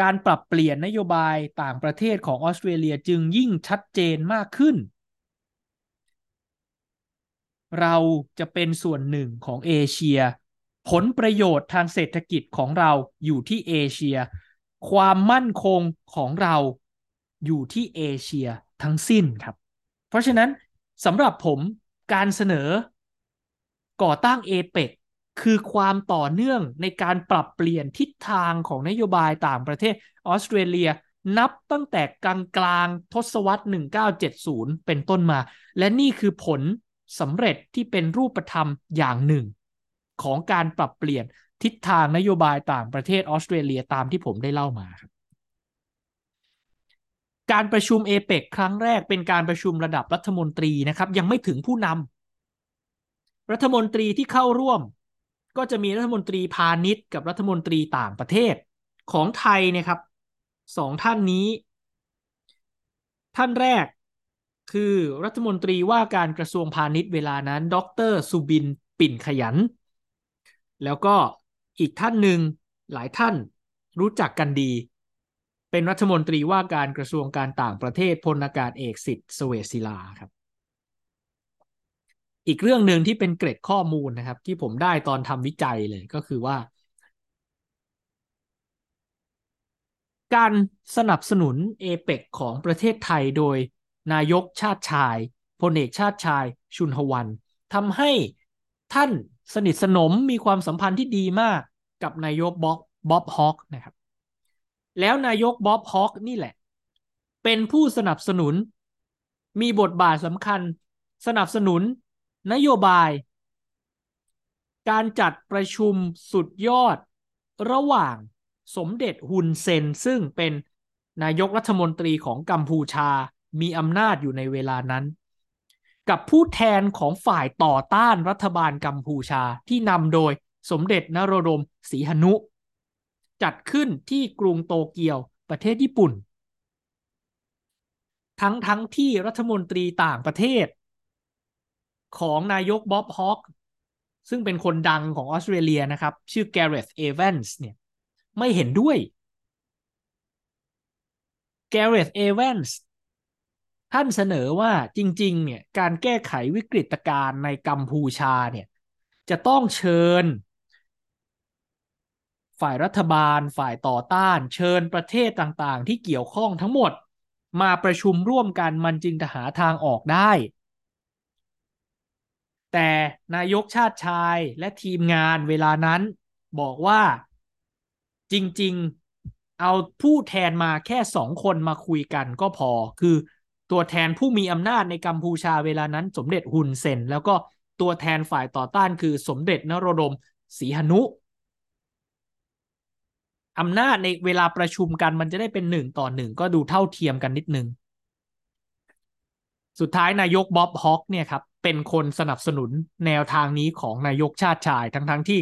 การปรับเปลี่ยนนโยบายต่างประเทศของออสเตรเลียจึงยิ่งชัดเจนมากขึ้น เราจะเป็นส่วนหนึ่งของเอเชีย ผลประโยชน์ทางเศรษฐกิจของเราอยู่ที่เอเชีย ความมั่นคงของเราอยู่ที่เอเชียทั้งสิ้นครับ เพราะฉะนั้นสำหรับผมการเสนอก่อตั้งเอเปก คือความต่อเนื่องในการปรับเปลี่ยนทิศทางของนโยบายต่างประเทศออสเตรเลียนับตั้งแต่กลางกลางทศวรรษ 1970 เป็นต้นมา และนี่คือผลสำเร็จที่เป็นรูปธรรมอย่างหนึ่ง ของการปรับเปลี่ยนทิศทางนโยบายต่างประเทศออสเตรเลียตามที่ผมได้เล่ามาครับการประชุมเอเปกครั้งแรกเป็นการประชุมระดับรัฐมนตรีนะครับ ยังไม่ถึงผู้นำรัฐมนตรีที่เข้าร่วม ก็จะมีรัฐมนตรีพาณิชย์ กับรัฐมนตรีต่างประเทศ ของไทยเนี่ยครับสองท่านนี้ ท่านแรกคือรัฐมนตรีว่าการกระทรวงพาณิชย์เวลานั้น ดรสุบินปิ่นขยัน แล้วก็อีกท่านหนึ่งหลายท่านรู้จักกันดี เป็นรัฐมนตรีว่าการกระทรวงการต่างประเทศพลอากาศเอกสิทธิ์สเวศิลาครับ อีกเรื่องหนึ่งที่เป็นเกร็ดข้อมูลนะครับ ที่ผมได้ตอนทำวิจัยเลยก็คือว่า การสนับสนุนเอเปกของประเทศไทยโดยนายกชาติชายพลเอกชาติชายชุนหวันทำให้ท่านสนิทสนมมีความสัมพันธ์ที่ดีมากกับนายกบ๊อบบ๊อบฮอกนะครับ แล้วนายกบ๊อบฮอกนี่แหละ เป็นผู้สนับสนุน มีบทบาทสำคัญ สนับสนุน นโยบาย การจัดประชุมสุดยอด ระหว่างสมเด็จฮุนเซน ซึ่งเป็นนายกรัฐมนตรีของกัมพูชามีอำนาจอยู่ในเวลานั้น กับผู้แทนของฝ่ายต่อต้านรัฐบาลกัมพูชาที่นำโดยสมเด็จนโรดมศรีหนุ จัดขึ้นที่กรุงโตเกียวประเทศญี่ปุ่น ทั้งทั้งที่รัฐมนตรีต่างประเทศ ของนายกบ๊อบฮอกซึ่งเป็นคนดังของออสเตรเลียนะครับ ชื่อแกเรธเอเวนส์เนี่ย ไม่เห็นด้วยแกเรธเอเวนส์ท่านเสนอว่าจริง ๆ เนี่ยการแก้ไขวิกฤตการณ์ในกัมพูชาเนี่ย จะต้องเชิญ ฝ่ายรัฐบาล ฝ่ายต่อต้าน เชิญประเทศต่างๆ ที่เกี่ยวข้องทั้งหมด มาประชุมร่วมกันมันจึงจะหาทางออกได้ แต่นายกชาติชายและทีมงานเวลานั้นบอกว่าจริง ๆ เอาผู้แทนมาแค่สองคนมาคุยกันก็พอ คือตัวแทนผู้มีอำนาจในกัมพูชาเวลานั้นสมเด็จฮุนเซน แล้วก็ตัวแทนฝ่ายต่อต้านคือสมเด็จนโรดมศรีหนุอำนาจในเวลาประชุมกันมันจะได้เป็นหนึ่งต่อหนึ่งก็ดูเท่าเทียมกันนิดนึง สุดท้ายนายกบ๊อบฮอกเนี่ยครับ เป็นคนสนับสนุนแนวทางนี้ของนายกชาติชาย ทั้งๆทที่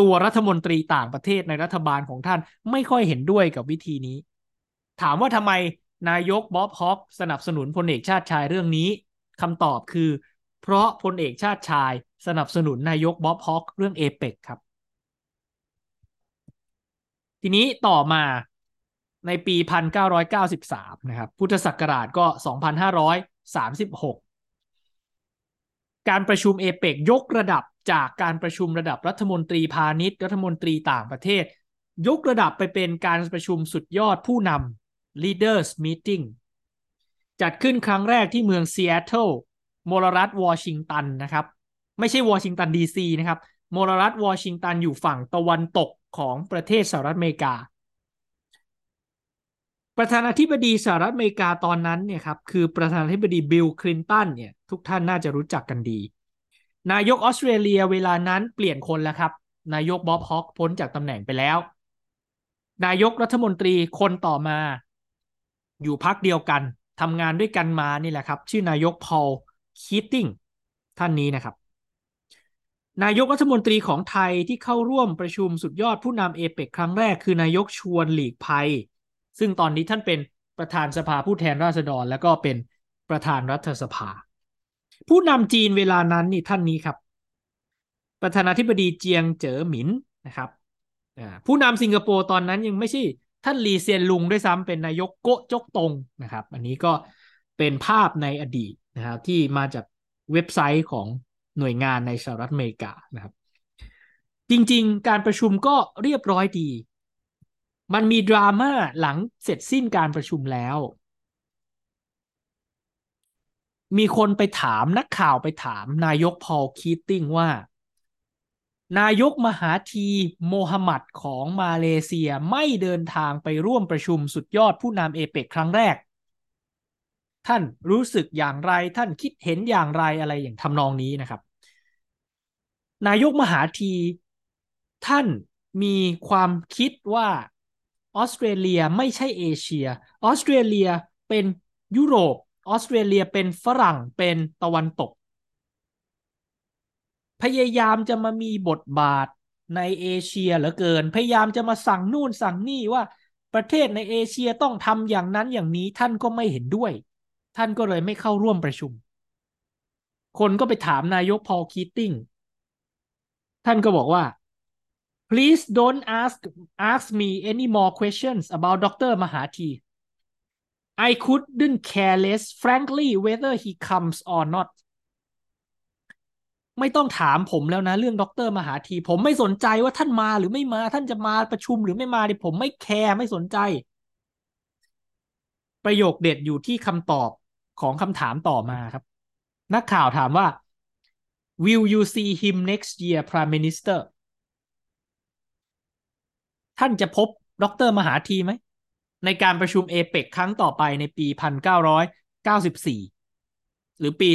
ตัวรัฐมนตรีต่างประเทศในรัฐบาลของท่านไม่ค่อยเห็นด้วยกับวิธีนี้ ถามว่าทำไมนายกบ๊อบฮอกสนับสนุนพลเอกชาติชายเรื่องนี้คำตอบคือ เพราะพลเอกชาติชายสนับสนุนนายกบ๊อบฮอกเรื่องเอเปกครับ ทีนี้ต่อมาในปี 1993 นะครับ พุทธศักราชก็ 2536 การประชุมเอเปกยกระดับจากการประชุมระดับรัฐมนตรีพาณิชย์รัฐมนตรีต่างประเทศ ยกระดับไปเป็นการประชุมสุดยอดผู้นำ leaders meeting จัดขึ้นครั้งแรกที่เมืองซีแอตเทิลมลรัฐวอชิงตันนะครับ ไม่ใช่วอชิงตันดีซีนะครับมลรัฐวอชิงตันอยู่ฝั่งตะวันตกของประเทศสหรัฐอเมริกา ประธานาธิบดีสหรัฐอเมริกาตอนนั้นเนี่ยครับคือประธานาธิบดีบิลคลินตันเนี่ยทุกท่านน่าจะรู้จักกันดี นายกออสเตรเลียเวลานั้นเปลี่ยนคนแล้วครับ นายกบ๊อบฮอกพ้นจากตำแหน่งไปแล้ว นายกรัฐมนตรีคนต่อมา อยู่พักเดียวกันทำงานด้วยกันมานี่แหละครับ ชื่อนายกพอลคีตติ้งท่านนี้นะครับ นายกรัฐมนตรีของไทยที่เข้าร่วมประชุมสุดยอดผู้นำเอเปกครั้งแรกคือนายกชวนหลีกภัย ซึ่งตอนนี้ท่านเป็นประธานสภาผู้แทนราษฎร และก็เป็นประธานรัฐสภา ผู้นำจีนเวลานั้นนี่ท่านนี้ครับ ประธานาธิบดีเจียงเจ๋อหมินนะครับผู้นำสิงคโปร์ตอนนั้นยังไม่ใช่ท่านลีเซียนลุงด้วยซ้ำเป็นนายกโกจกตงนะครับ อันนี้ก็เป็นภาพในอดีตนะครับที่มาจากเว็บไซต์ของหน่วยงานในสหรัฐอเมริกานะครับ จริง ๆ การประชุมก็เรียบร้อยดี มันมีดราม่าหลังเสร็จสิ้นการประชุมแล้ว มีคนไปถามนักข่าวไปถามนายกพอลคีตติ้งว่า นายกมหาธีโมฮัมหมัดของมาเลเซียไม่เดินทางไปร่วมประชุมสุดยอดผู้นำเอเปกครั้งแรก ท่านรู้สึกอย่างไรท่านคิดเห็นอย่างไรอะไรอย่างทำนองนี้นะครับ นายกมหาธีท่านมีความคิดว่า ออสเตรเลียไม่ใช่เอเชีย ออสเตรเลียเป็นยุโรป ออสเตรเลียเป็นฝรั่งเป็นตะวันตก พยายามจะมามีบทบาทในเอเชียเหลือเกิน พยายามจะมาสั่งนู่นสั่งนี่ว่าประเทศในเอเชียต้องทำอย่างนั้นอย่างนี้ท่านก็ไม่เห็นด้วย ท่านก็เลยไม่เข้าร่วมประชุม คนก็ไปถามนายกพอลคีตติ้ง ท่านก็บอกว่า please don't ask ask me any more questions about Dr. Mahathi I couldn't care less frankly whether he comes or not ไม่ต้องถามผมแล้วนะ เรื่องดรมหาธีผมไม่สนใจว่าท่านมาหรือไม่มาท่านจะมาประชุมหรือไม่มาดิผมไม่แคร์ไม่สนใจ ประโยคเด็ดอยู่ที่คำตอบของคำถามต่อมาครับ นักข่าวถามว่า will you see him next year prime minister ท่านจะพบดรมหาธีไหม ในการประชุมเอเปกครั้งต่อไปในปี 1994 หรือปี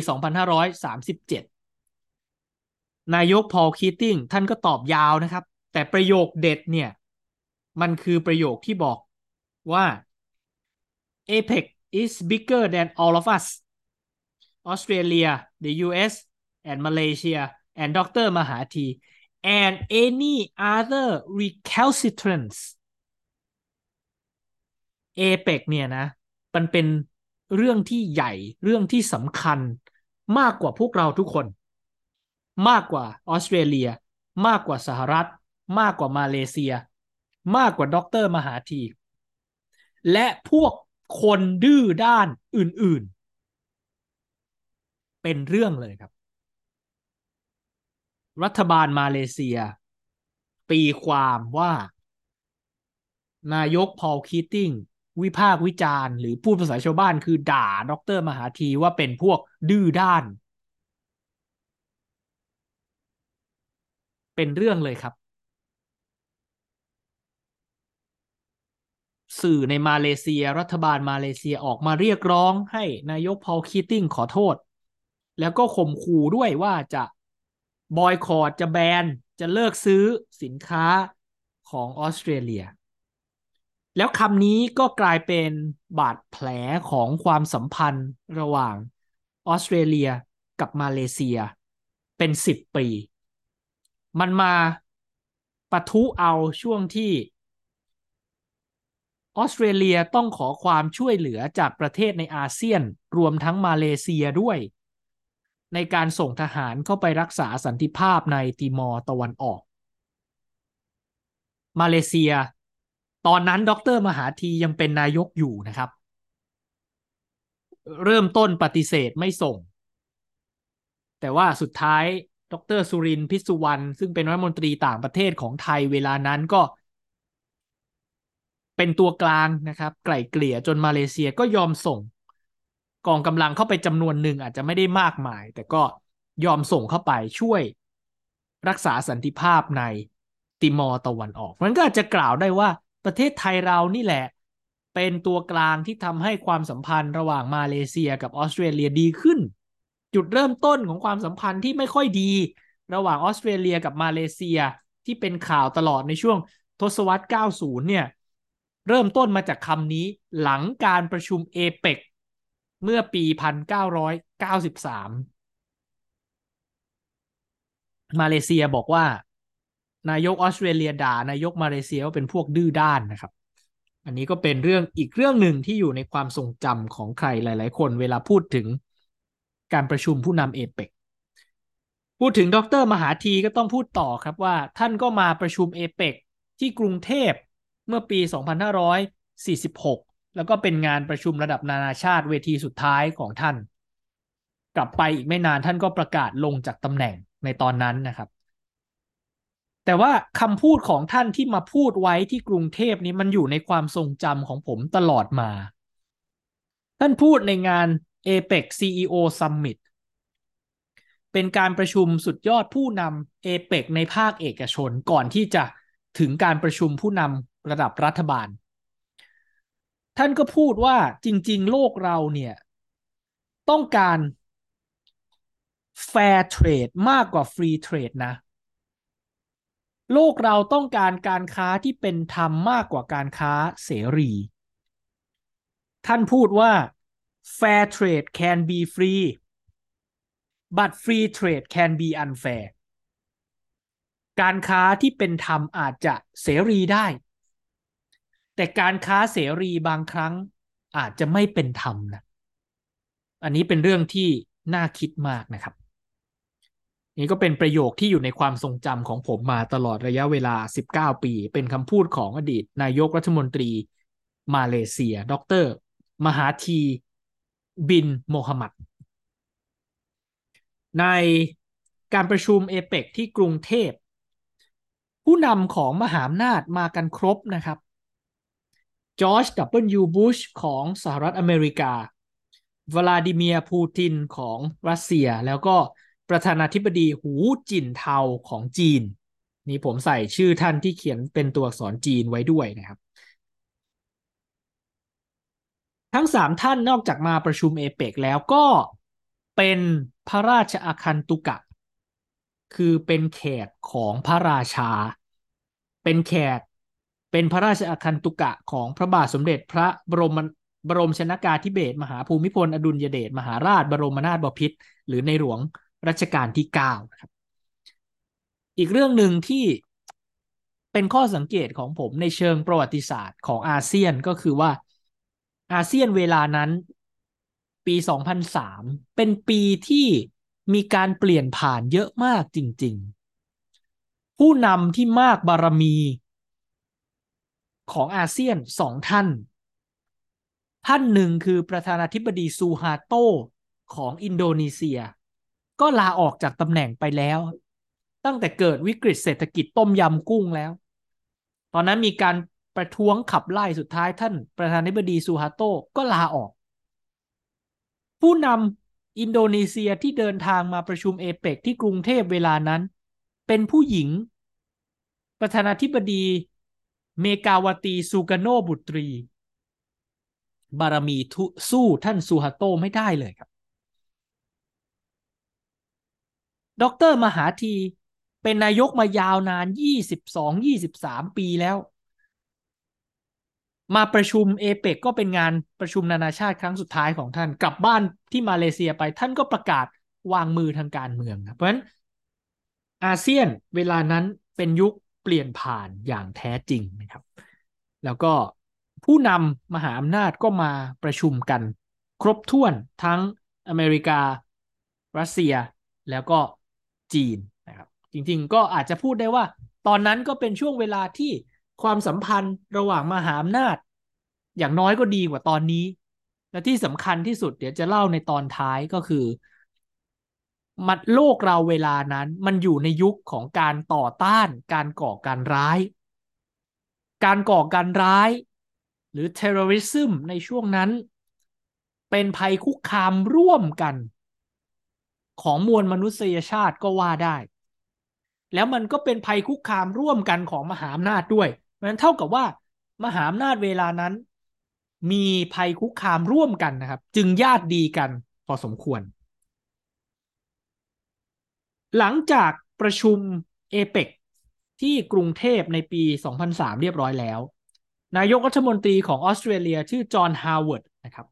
2537 นายกพอลคีติ้งท่านก็ตอบยาวนะครับ แต่ประโยคเด็ดเนี่ย มันคือประโยคที่บอกว่า APEC is bigger than all of us Australia the US and Malaysia and Dr. Mahathir and any other recalcitrants APEC เนี่ยนะ มันเป็นเรื่องที่ใหญ่เรื่องที่สำคัญมากกว่าพวกเราทุกคน มากกว่าออสเตรเลีย มากกว่าสหรัฐ มากกว่ามาเลเซีย มากกว่าด็อกเตอร์มหาธีและพวกคนดื้อด้านอื่นๆ เป็นเรื่องเลยครับ รัฐบาลมาเลเซีย ตีความว่า นายกพอลคีติ้งวิพากษ์วิจารณ์หรือพูดภาษาชาวบ้านคือด่าดรมหาธีว่าเป็นพวกดื้อด้าน เป็นเรื่องเลยครับ สื่อในมาเลเซียรัฐบาลมาเลเซียออกมาเรียกร้องให้นายกพอลคีติ้งขอโทษ แล้วก็ข่มขู่ด้วยว่าจะ บอยคอตจะแบน จะเลิกซื้อสินค้าของออสเตรเลีย แล้วคำนี้ก็กลายเป็นบาดแผลของความสัมพันธ์ระหว่างออสเตรเลียกับมาเลเซียเป็นสิบปี มันมาปะทุเอาช่วงที่ออสเตรเลียต้องขอความช่วยเหลือจากประเทศในอาเซียนรวมทั้งมาเลเซียด้วย ในการส่งทหารเข้าไปรักษาสันติภาพในติมอร์ตะวันออก มาเลเซีย ตอนนั้นด็อกเตอร์มหาธียังเป็นนายกอยู่นะครับ เริ่มต้นปฏิเสธไม่ส่ง แต่ว่าสุดท้ายดรสุรินพิสุวรรณซึ่งเป็นรัฐมนตรีต่างประเทศของไทยเวลานั้นก็ เป็นตัวกลางนะครับ ไกล่เกลี่ยจนมาเลเซียก็ยอมส่ง กองกำลังเข้าไปจำนวนหนึ่งอาจจะไม่ได้มากมาย แต่ก็ยอมส่งเข้าไปช่วยรักษาสันติภาพในติมอร์ตะวันออกมันก็อาจจะกล่าวได้ว่าประเทศไทยเรานี่แหละ เป็นตัวกลางที่ทำให้ความสัมพันธ์ระหว่างมาเลเซียกับออสเตรเลียดีขึ้น จุดเริ่มต้นของความสัมพันธ์ที่ไม่ค่อยดี ระหว่างออสเตรเลียกับมาเลเซียที่เป็นข่าวตลอดในช่วงทศวรรษ 90 เนี่ย เริ่มต้นมาจากคำนี้หลังการประชุมเอเปก เมื่อปี1993มาเลเซียบอกว่า นายกออสเตรเลียด่า นายกมาเลเซียว่าเป็นพวกดื้อด้านนะครับ อันนี้ก็เป็นเรื่องอีกเรื่องหนึ่งที่อยู่ในความทรงจำของใครหลาย ๆ คนเวลาพูดถึงการประชุมผู้นำเอเปกพูดถึงดรมหาธีก็ต้องพูดต่อครับว่า ท่านก็มาประชุมเอเปกที่กรุงเทพเมื่อปี 2546 แล้วก็เป็นงานประชุมระดับนานาชาติเวทีสุดท้ายของท่าน กลับไปอีกไม่นานท่านก็ประกาศลงจากตำแหน่งในตอนนั้นนะครับ แต่ว่าคำพูดของท่านที่มาพูดไว้ที่กรุงเทพนี้มันอยู่ในความทรงจำของผมตลอดมา ท่านพูดในงาน APEC CEO Summit เป็นการประชุมสุดยอดผู้นำ APEC ในภาคเอกชนก่อนที่จะถึงการประชุมผู้นำระดับรัฐบาล ท่านก็พูดว่าจริง ๆ โลกเราเนี่ย ต้องการ fair trade มากกว่า free trade นะ โลกเราต้องการการค้าที่เป็นธรรมมากกว่าการค้าเสรี ท่านพูดว่า fair trade can be free but free trade can be unfair การค้าที่เป็นธรรมอาจจะเสรีได้ แต่การค้าเสรีบางครั้งอาจจะไม่เป็นธรรมนะ อันนี้เป็นเรื่องที่น่าคิดมากนะครับ นี่ก็เป็นประโยคที่อยู่ในความทรงจำของผมมาตลอดระยะเวลา 19 ปี เป็นคำพูดของอดีต นายกรัฐมนตรีมาเลเซีย ดร มหาธีบินโมฮัมหมัด ในการประชุมเอเปกที่กรุงเทพ ผู้นำของมหาอำนาจมากันครบนะครับ จอร์จดับเบิลยูบุชของสหรัฐอเมริกาวลาดิเมียร์ปูตินของรัสเซีย แล้วก็ประธานาธิบดีหูจินเทาของจีน นี่ผมใส่ชื่อท่านที่เขียนเป็นตัวอักษรจีนไว้ด้วยนะครับ ทั้งสามท่านนอกจากมาประชุมเอเปกแล้วก็เป็นพระราชอาคันตุกะ คือเป็นแขกของพระราชา เป็นแขก เป็นพระราชอาคันตุกะของพระบาทสมเด็จพระบรมบรมชนากาธิเบศมหาภูมิพลอดุลยเดชมหาราชบรมนาถบพิตรหรือในหลวงรัชกาลที่9นะครับอีกเรื่องหนึ่งที่เป็นข้อสังเกตของผมในเชิงประวัติศาสตร์ของอาเซียนก็คือว่าอาเซียนเวลานั้นปี 2003 เป็นปีที่มีการเปลี่ยนผ่านเยอะมากจริง ๆ ผู้นำที่มากบารมี ของอาเซียนสองท่าน ท่านหนึ่งคือประธานาธิบดีซูฮาโตของอินโดนีเซีย ก็ลาออกจากตำแหน่งไปแล้ว ตั้งแต่เกิดวิกฤตเศรษฐกิจต้มยำกุ้งแล้ว ตอนนั้นมีการประท้วงขับไล่สุดท้ายท่านประธานาธิบดีซูฮาโตก็ลาออก ผู้นำอินโดนีเซียที่เดินทางมาประชุมเอเปกที่กรุงเทพเวลานั้น เป็นผู้หญิง ประธานาธิบดี เมกาวตีซูกาโนบุตรี บารมีสู้ท่านซูฮาโตไม่ได้เลยครับดรมหาทีเป็นนายกมายาวนาน 22-23 ปีแล้ว มาประชุมเอเปกก็เป็นงานประชุมนานาชาติครั้งสุดท้ายของท่าน กลับบ้านที่มาเลเซียไปท่านก็ประกาศวางมือทางการเมืองเพราะฉะนั้นอาเซียนเวลานั้นเป็นยุค เปลี่ยนผ่านอย่างแท้จริงนะครับ แล้วก็ผู้นำมหาอำนาจก็มาประชุมกัน ครบถ้วนทั้งอเมริกา รัสเซีย แล้วก็จีนนะครับ จริงๆก็อาจจะพูดได้ว่า ตอนนั้นก็เป็นช่วงเวลาที่ความสัมพันธ์ระหว่างมหาอำนาจ อย่างน้อยก็ดีกว่าตอนนี้ และที่สำคัญที่สุดเดี๋ยวจะเล่าในตอนท้ายก็คือ มันโลกเราเวลานั้น มันอยู่ในยุคของการต่อต้าน การก่อการร้าย การก่อการร้าย หรือ terrorism ในช่วงนั้น เป็นภัยคุกคามร่วมกัน ของมวลมนุษยชาติก็ว่าได้ แล้วมันก็เป็นภัยคุกคามร่วมกันของมหาอำนาจด้วยเพราะนั้นเท่ากับว่ามหาอำนาจเวลานั้น มีภัยคุกคามร่วมกันนะครับ จึงญาติดีกันพอสมควร หลังจากประชุมเอเปกที่กรุงเทพในปี 2003 เรียบร้อยแล้ว นายกรัฐมนตรีของออสเตรเลียชื่อจอห์นฮาวเวิร์ดนะครับ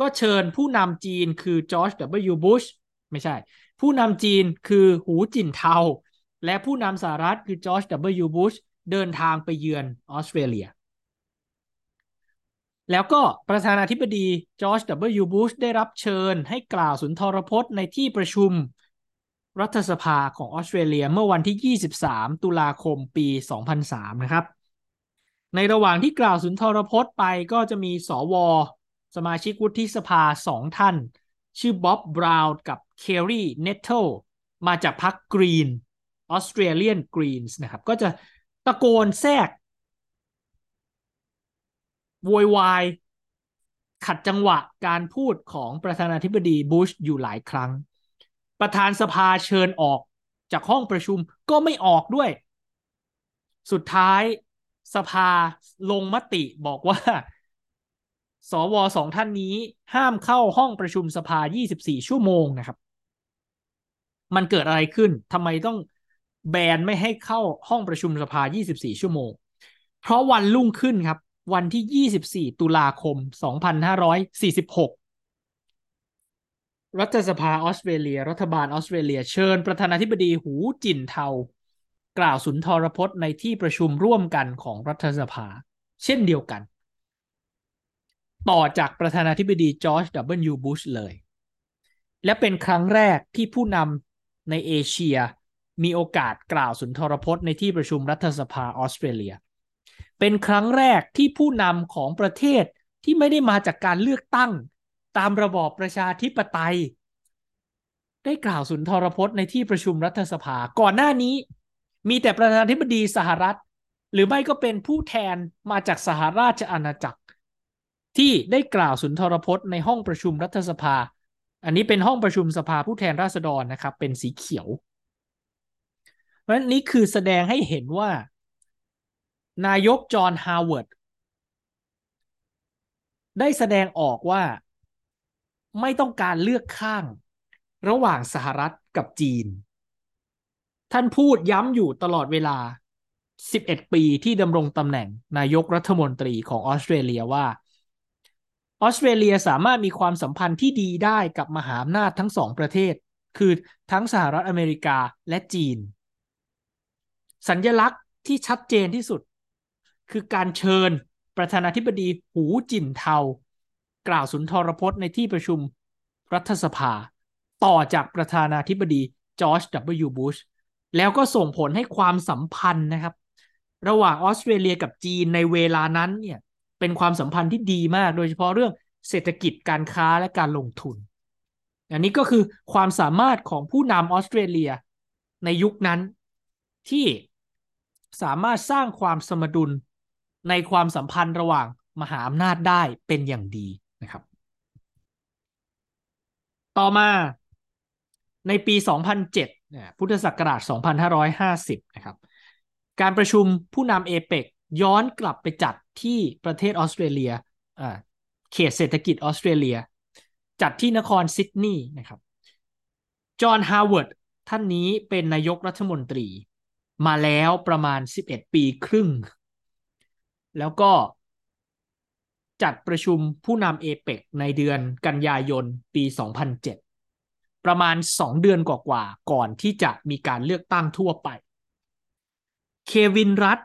ก็เชิญผู้นำจีนคือจอร์จดับเบิลยูบุชไม่ใช่ ผู้นำจีนคือหูจินเทา และผู้นำสหรัฐคือจอร์จดับเบิลยูบุชเดินทางไปเยือนออสเตรเลีย แล้วก็ประธานาธิบดีจอร์จดับเบิลยูบุชได้รับเชิญให้กล่าวสุนทรพจน์ในที่ประชุม รัฐสภาของออสเตรเลียเมื่อวันที่ 23 ตุลาคมปี 2003 นะครับ ในระหว่างที่กล่าวสุนทรพจน์ไปก็จะมีสว สมาชิกวุฒิสภาสองท่าน ชื่อบ๊อบบราวน์กับเคอร์รีเนทเทิลมาจากพรรคกรีน Australian Greens นะครับ ก็จะตะโกนแทรกโวยวายขัดจังหวะการพูดของประธานาธิบดีบุชอยู่หลายครั้ง ประธานสภาเชิญออกจากห้องประชุมก็ไม่ออกด้วย สุดท้ายสภาลงมติบอกว่า สวสองท่านนี้ห้ามเข้าห้องประชุมสภา 24 ชั่วโมงนะครับ มันเกิดอะไรขึ้นทำไมต้องแบนไม่ให้เข้าห้องประชุมสภา 24 ชั่วโมง เพราะวันรุ่งขึ้นครับ วันที่ 24 ตุลาคม 2546 รัฐสภาออสเตรเลีย รัฐบาลออสเตรเลีย เชิญประธานาธิบดีหูจินเทากล่าวสุนทรพจน์ในที่ประชุมร่วมกันของรัฐสภา เช่นเดียวกัน ต่อจากประธานาธิบดีจอร์จดับเบิลยูบุชเลย และเป็นครั้งแรกที่ผู้นำในเอเชีย มีโอกาสกล่าวสุนทรพจน์ในที่ประชุมรัฐสภาออสเตรเลีย เป็นครั้งแรกที่ผู้นำของประเทศที่ไม่ได้มาจากการเลือกตั้ง ตามระบอบประชาธิปไตย ได้กล่าวสุนทรพจน์ในที่ประชุมรัฐสภา ก่อนหน้านี้ มีแต่ประธานาธิบดีสหรัฐ หรือไม่ก็เป็นผู้แทนมาจากสหราชอาณาจักร ที่ได้กล่าวสุนทรพจน์ในห้องประชุมรัฐสภา อันนี้เป็นห้องประชุมสภาผู้แทนราษฎรนะครับ เป็นสีเขียว เพราะฉะนั้นนี้คือแสดงให้เห็นว่า นายกจอห์นฮาวเวิร์ดได้แสดงออกว่า ไม่ต้องการเลือกข้าง ระหว่างสหรัฐกับจีน ท่านพูดย้ำอยู่ตลอดเวลา 11 ปีที่ดำรงตำแหน่งนายกรัฐมนตรีของออสเตรเลียว่าออสเตรเลียสามารถมีความสัมพันธ์ที่ดีได้กับมหาอำนาจทั้งสองประเทศ คือทั้งสหรัฐอเมริกาและจีน สัญญลักษณ์ที่ชัดเจนที่สุด คือการเชิญประธานาธิบดีหูจินเทา กล่าวสุนทรพจน์ในที่ประชุมรัฐสภา ต่อจากประธานาธิบดีจอร์จ W. บุชแล้วก็ส่งผลให้ความสัมพันธ์นะครับ ระหว่างออสเตรเลียกับจีนในเวลานั้นเนี่ยเป็นความสัมพันธ์ที่ดีมาก โดยเฉพาะเรื่องเศรษฐกิจการค้าและการลงทุน อันนี้ก็คือความสามารถของผู้นำออสเตรเลียในยุคนั้นที่สามารถสร้างความสมดุลในความสัมพันธ์ระหว่างมหาอำนาจได้เป็นอย่างดี นะครับ ต่อมาในปี 2007 พุทธศักราช 2550 นะครับ การประชุมผู้นำเอเปกย้อนกลับไปจัดที่ประเทศออสเตรเลียเขตเศรษฐกิจออสเตรเลีย จัดที่นครซิดนีย์นะครับ จอห์นฮาวเวิร์ดท่านนี้เป็นนายกรัฐมนตรี มาแล้วประมาณ 11 ปีครึ่ง แล้วก็ จัดประชุมผู้นำเอเปกในเดือนกันยายนปี 2007 ประมาณ 2 เดือนกว่าๆก่อนที่จะมีการเลือกตั้งทั่วไป เควินรัต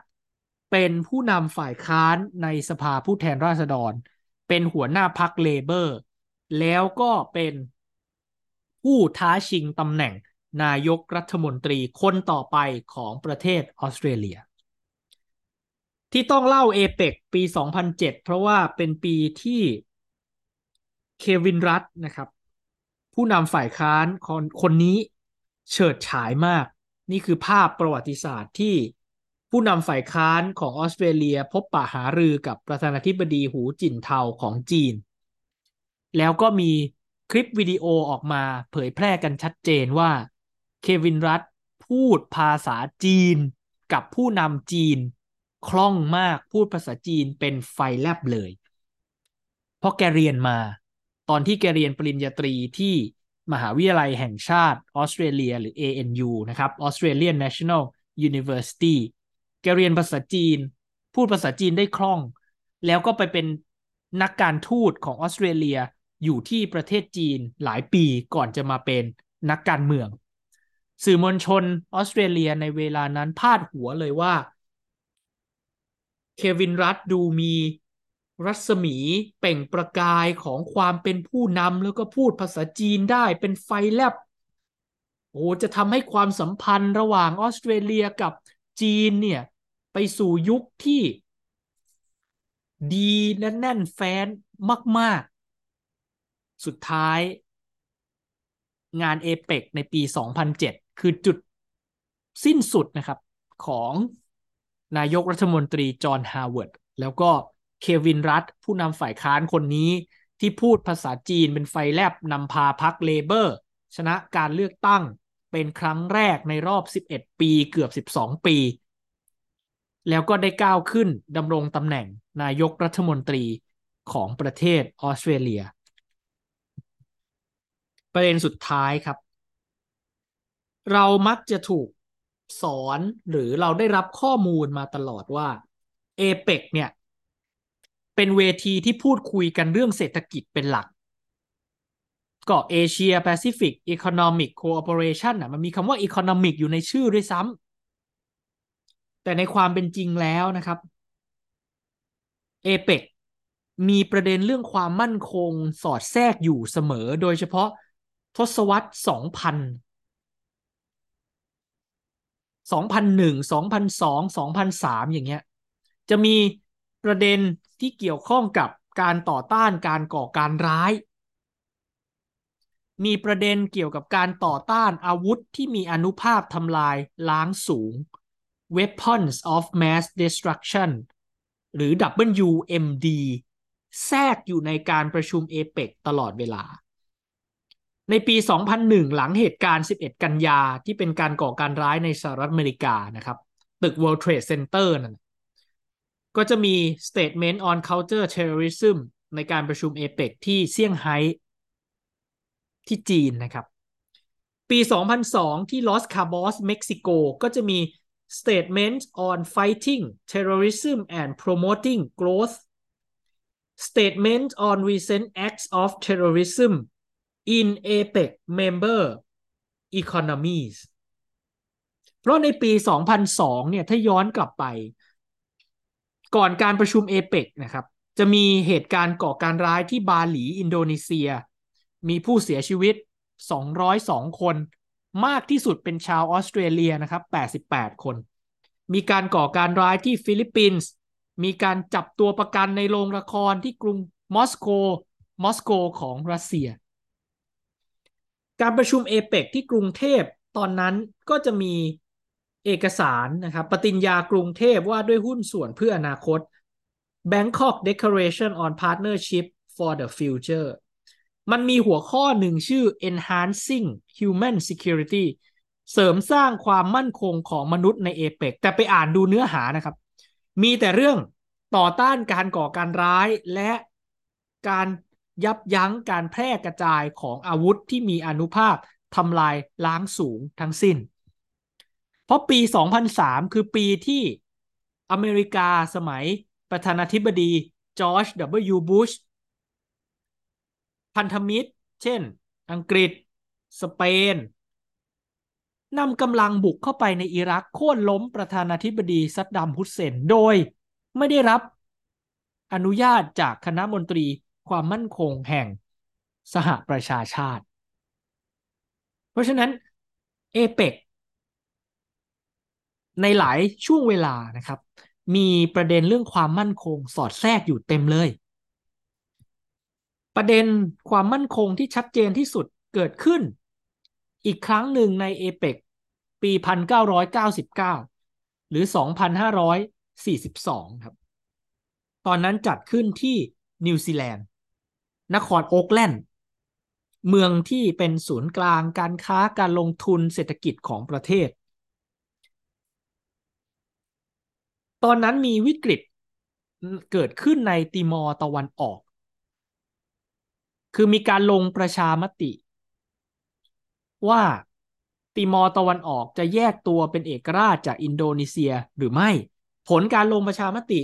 เป็นผู้นำฝ่ายค้านในสภาผู้แทนราษฎร เป็นหัวหน้าพรรคเลเบอร์ แล้วก็เป็นผู้ท้าชิงตำแหน่งนายกรัฐมนตรีคนต่อไปของประเทศออสเตรเลีย ที่ต้องเล่าเอเปกปี 2007 เพราะว่าเป็นปีที่เควินรัตนะครับ ผู้นำฝ่ายค้านคนคนนี้เฉิดฉายมาก นี่คือภาพประวัติศาสตร์ที่ผู้นำฝ่ายค้านของออสเตรเลียพบปะหารือกับประธานาธิบดีหูจินเทาของจีน แล้วก็มีคลิปวิดีโอออกมาเผยแพร่กันชัดเจนว่าเควินรัตพูดภาษาจีนกับผู้นำจีน คล่องมากพูดภาษาจีนเป็นไฟแลบเลย เพราะแกเรียนมา ตอนที่แกเรียนปริญญาตรีที่มหาวิทยาลัยแห่งชาติออสเตรเลียหรือ ANU นะครับ Australian National University แกเรียนภาษาจีน พูดภาษาจีนได้คล่อง แล้วก็ไปเป็นนักการทูตของออสเตรเลียอยู่ที่ประเทศจีนหลายปีก่อนจะมาเป็นนักการเมือง สื่อมวลชนออสเตรเลียในเวลานั้นพาดหัวเลยว่า เควินรัตดูมีรัศมีเป่งประกายของความเป็นผู้นำแล้วก็พูดภาษาจีนได้เป็นไฟแลบโอ้จะทำให้ความสัมพันธ์ระหว่างออสเตรเลียกับจีนเนี่ย ไปสู่ยุคที่ดีแน่นแน่นแฟ้นมาก ๆ สุดท้าย งานเอเปกในปี 2007 คือจุดสิ้นสุดนะครับของ นายกรัฐมนตรีจอห์นฮาวเวิร์ดแล้วก็เควินรัดด์ผู้นำฝ่ายค้านคนนี้ที่พูดภาษาจีนเป็นไฟแลบนำพาพรรค Labor ชนะการเลือกตั้งเป็นครั้งแรกในรอบ 11 ปีเกือบ 12 ปี แล้วก็ได้ก้าวขึ้นดำรงตำแหน่งนายกรัฐมนตรีของประเทศออสเตรเลีย ประเด็นสุดท้ายครับ เรามักจะถูก สอนหรือเราได้รับข้อมูลมาตลอดว่าเอเปกเนี่ย เป็นเวทีที่พูดคุยกันเรื่องเศรษฐกิจเป็นหลัก ก็ Asia-Pacific Economic Cooperation อะมันมีคำว่า economic อยู่ในชื่อด้วยซ้ำแต่ในความเป็นจริงแล้วนะครับเอเปกมีประเด็นเรื่องความมั่นคงสอดแทรกอยู่เสมอ โดยเฉพาะทศวรรษสองพัน สองพันหนึ่งสองพันสองสองพันสามอย่างเงี้ยจะมีประเด็นที่เกี่ยวข้องกับการต่อต้านการก่อการร้าย มีประเด็นเกี่ยวกับการต่อต้านอาวุธที่มีอนุภาพทำลายล้างสูง weapons of mass destruction หรือ WMD แทรกอยู่ในการประชุมเอเปกตลอดเวลา ในปี 2001 หลังเหตุการณ์ 11 กันยาที่เป็นการก่อการร้ายในสหรัฐอเมริกานะครับ ตึก World Trade Center นั่นก็จะมี Statement on Counter Terrorism ในการประชุมเอเปกที่เซี่ยงไฮ้ที่จีนนะครับ ปี 2002 ที่ลอสคาบอสเม็กซิโกก็จะมี Statement on Fighting Terrorism and Promoting Growth Statement on Recent Acts of Terrorism in APEC Member Economies เพราะในปี 2002 เนี่ย ถ้าย้อนกลับไป ก่อนการประชุมเอเปกนะครับ จะมีเหตุการณ์ก่อการร้ายที่บาหลีอินโดนีเซีย มีผู้เสียชีวิต 202 คน มากที่สุดเป็นชาวออสเตรเลียนะครับ 88 คน มีการก่อการร้ายที่ฟิลิปปินส์ มีการจับตัวประกันในโรงละครที่กรุงมอสโก มอสโกของรัสเซีย การประชุมเอเปกที่กรุงเทพตอนนั้นก็จะมีเอกสารนะครับปฏิญญากรุงเทพว่าด้วยหุ้นส่วนเพื่ออนาคต Bangkok Declaration on Partnership for the Future มันมีหัวข้อหนึ่งชื่อ enhancing human security เสริมสร้างความมั่นคงของมนุษย์ในเอเปกแต่ไปอ่านดูเนื้อหานะครับ มีแต่เรื่องต่อต้านการก่อการร้ายและการ ยับยั้งการแพร่กระจายของอาวุธที่มีอนุภาพทำลายล้างสูงทั้งสิ้น เพราะปี 2003 คือปีที่อเมริกาสมัยประธานาธิบดีจอร์จ W. บุชพันธมิตร เช่น อังกฤษ สเปนนำกำลังบุกเข้าไปในอิรักโค่นล้มประธานาธิบดีซัดดัมฮุสเซน โดยไม่ได้รับอนุญาตจากคณะมนตรี ความมั่นคงแห่งสหประชาชาติ เพราะฉะนั้นเอเปกในหลายช่วงเวลานะครับ มีประเด็นเรื่องความมั่นคงสอดแทรกอยู่เต็มเลย ประเด็นความมั่นคงที่ชัดเจนที่สุดเกิดขึ้น อีกครั้งหนึ่งในเอเปกปี 1999 หรือ 2542 ครับ ตอนนั้นจัดขึ้นที่นิวซีแลนด์ นครโอ๊กแลนด์เมืองที่เป็นศูนย์กลางการค้าการลงทุนเศรษฐกิจของประเทศ ตอนนั้นมีวิกฤตเกิดขึ้นในติมอร์ตะวันออก คือมีการลงประชามติ ว่าติมอร์ตะวันออกจะแยกตัวเป็นเอกราชจากอินโดนีเซียหรือไม่ ผลการลงประชามติ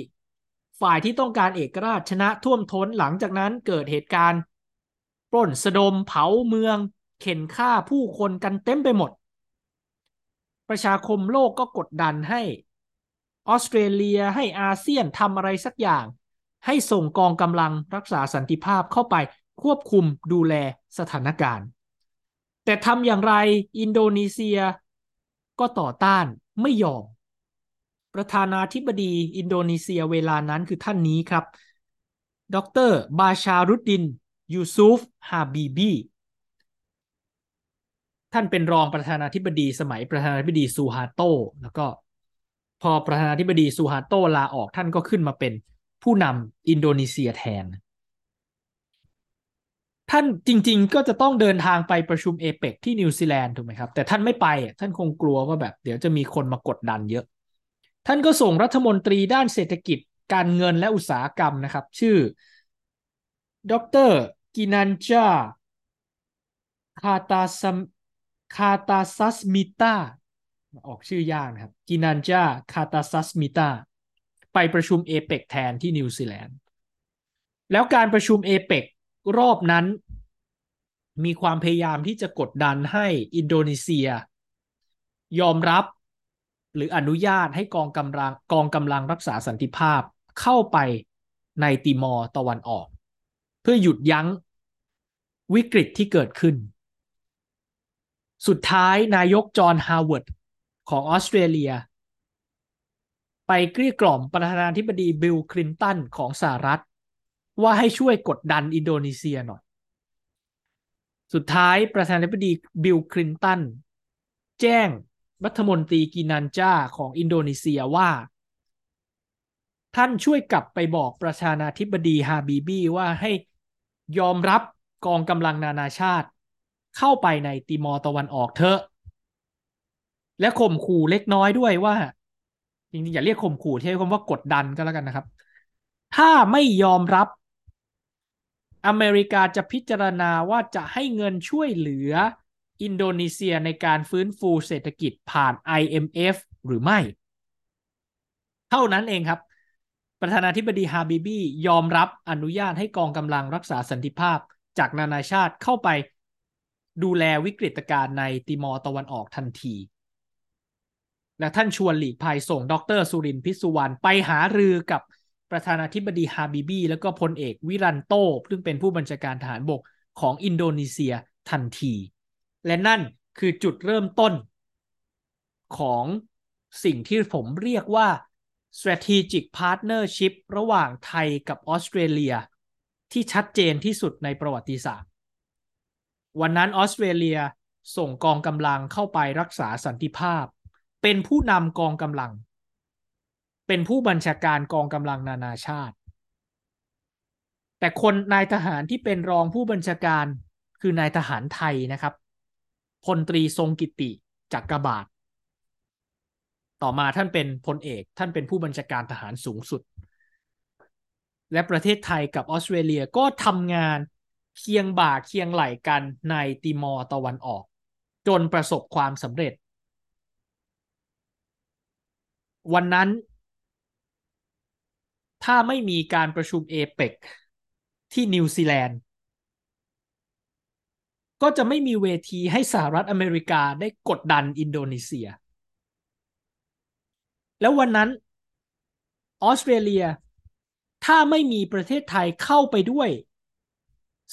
ฝ่ายที่ต้องการเอกราชชนะท่วมท้นหลังจากนั้นเกิดเหตุการณ์ ปล้นสะดมเผาเมือง เข็นฆ่าผู้คนกันเต็มไปหมด ประชาคมโลกก็กดดันให้ ออสเตรเลียให้อาเซียนทำอะไรสักอย่าง ให้ส่งกองกำลังรักษาสันติภาพเข้าไปควบคุมดูแลสถานการณ์ แต่ทำอย่างไรอินโดนีเซียก็ต่อต้านไม่ยอม ประธานาธิบดีอินโดนีเซียเวลานั้นคือท่านนี้ครับ ดรบาชารุดดิน ยูซุฟฮาบีบี ท่านเป็นรองประธานาธิบดีสมัยประธานาธิบดีซูฮาโต แล้วก็พอประธานาธิบดีซูฮาโตลาออกท่านก็ขึ้นมาเป็นผู้นำอินโดนีเซียแทน ท่านจริงๆก็จะต้องเดินทางไปประชุมเอเปกที่นิวซีแลนด์ถูกไหมครับ แต่ท่านไม่ไป ท่านคงกลัวว่าแบบเดี๋ยวจะมีคนมากดดันเยอะ ท่านก็ส่งรัฐมนตรีด้านเศรษฐกิจการเงินและอุตสาหกรรมนะครับ ชื่อ ดรกินันจาคาตาซัมคาตาซัสมิตาออกชื่อยากนะครับ กินันจาคาตาซัสมิตาไปประชุมเอเปกแทนที่นิวซีแลนด์ แล้วการประชุมเอเปกรอบนั้นมีความพยายามที่จะกดดันให้อินโดนีเซีย ยอมรับ หรืออนุญาตให้กองกำลังกองกำลังรักษาสันติภาพเข้าไปในติมอร์ตะวันออก เพื่อหยุดยั้งวิกฤตที่เกิดขึ้น สุดท้ายนายกจอห์นฮาวเวิร์ดของออสเตรเลีย ไปเกลี้ยกล่อมประธานาธิบดีบิลคลินตันของสหรัฐ ว่าให้ช่วยกดดันอินโดนีเซียหน่อย สุดท้ายประธานาธิบดีบิลคลินตันแจ้ง รัฐมนตรีกินันจาของอินโดนีเซียว่า ท่านช่วยกลับไปบอกประธานาธิบดีฮาบีบีว่าให้ยอมรับกองกำลังนานาชาติ เข้าไปในติมอร์ตะวันออกเถอะ และข่มขู่เล็กน้อยด้วยว่าจริงๆอย่าเรียกข่มขู่ใช้คำว่ากดดันก็แล้วกันนะครับ ถ้าไม่ยอมรับ อเมริกาจะพิจารณาว่าจะให้เงินช่วยเหลือ อินโดนีเซียในการฟื้นฟูเศรษฐกิจผ่าน IMF หรือไม่ เท่านั้นเองครับ ประธานาธิบดีฮาบิบียอมรับอนุญาตให้กองกำลังรักษาสันติภาพจากนานาชาติเข้าไปดูแลวิกฤตการณ์ในติมอร์ตะวันออกทันที และท่านชวนหลีกภัยส่งดรสุรินพิสุวรรณไปหารือกับประธานาธิบดีฮาบิบีแล้วก็พลเอกวิรันโต ซึ่งเป็นผู้บัญชาการทหารบกของอินโดนีเซียทันที และนั่นคือจุดเริ่มต้น ของสิ่งที่ผมเรียกว่า strategic partnership ระหว่างไทยกับออสเตรเลีย ที่ชัดเจนที่สุดในประวัติศาสตร์ วันนั้นออสเตรเลียส่งกองกำลังเข้าไปรักษาสันติภาพ เป็นผู้นำกองกำลัง เป็นผู้บัญชาการกองกำลังนานาชาติ แต่คนนายทหารที่เป็นรองผู้บัญชาการคือนายทหารไทยนะครับ พลตรีทรงกิติจักรบาท ต่อมาท่านเป็นพลเอก ท่านเป็นผู้บัญชาการทหารสูงสุด และประเทศไทยกับออสเตรเลียก็ทำงานเคียงบ่าเคียงไหล่กันในติมอร์ตะวันออก จนประสบความสำเร็จ วันนั้น ถ้าไม่มีการประชุมเอเปกที่นิวซีแลนด์ ก็จะไม่มีเวทีให้สหรัฐอเมริกาได้กดดันอินโดนีเซีย แล้ววันนั้นออสเตรเลีย ถ้าไม่มีประเทศไทยเข้าไปด้วย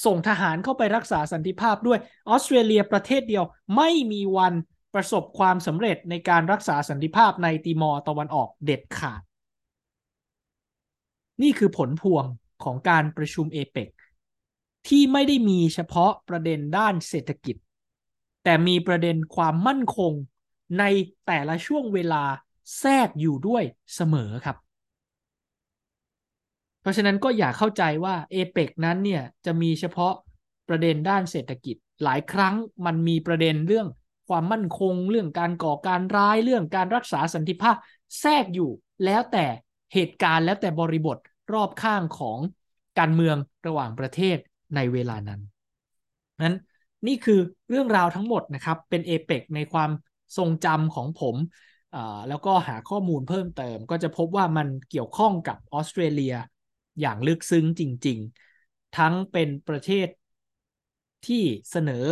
ส่งทหารเข้าไปรักษาสันติภาพด้วยออสเตรเลียประเทศเดียวไม่มีวันประสบความสำเร็จในการรักษาสันติภาพในติมอร์ตะวันออกเด็ดขาด นี่คือผลพวงของการประชุมเอเปก ที่ไม่ได้มีเฉพาะประเด็นด้านเศรษฐกิจ แต่มีประเด็นความมั่นคงในแต่ละช่วงเวลาแทรกอยู่ด้วยเสมอครับ เพราะฉะนั้นก็อย่าเข้าใจว่าเอเปกนั้นเนี่ยจะมีเฉพาะประเด็นด้านเศรษฐกิจ หลายครั้งมันมีประเด็นเรื่องความมั่นคง เรื่องการก่อการร้ายเรื่องการรักษาสันติภาพแทรกอยู่ แล้วแต่เหตุการณ์แล้วแต่บริบทรอบข้างของการเมืองระหว่างประเทศ ในเวลานั้นนั้นนี่คือเรื่องราวทั้งหมดนะครับ เป็นเอเปกในความทรงจำของผม แล้วก็หาข้อมูลเพิ่มเติม ก็จะพบว่ามันเกี่ยวข้องกับออสเตรเลียอย่างลึกซึ้งจริง ๆ ทั้งเป็นประเทศที่เสนอ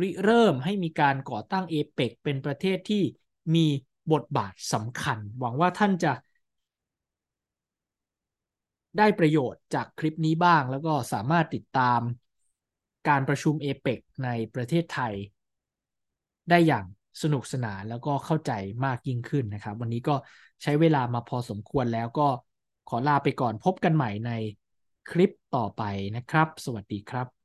ริเริ่มให้มีการก่อตั้งเอเปกเป็นประเทศที่มีบทบาทสำคัญ หวังว่าท่านจะ ได้ประโยชน์จากคลิปนี้บ้าง แล้วก็สามารถติดตามการประชุมเอเปกในประเทศไทย ได้อย่างสนุกสนานแล้วก็เข้าใจมากยิ่งขึ้นนะครับ วันนี้ก็ใช้เวลามาพอสมควรแล้วก็ขอลาไปก่อนพบกันใหม่ในคลิปต่อไปนะครับ สวัสดีครับ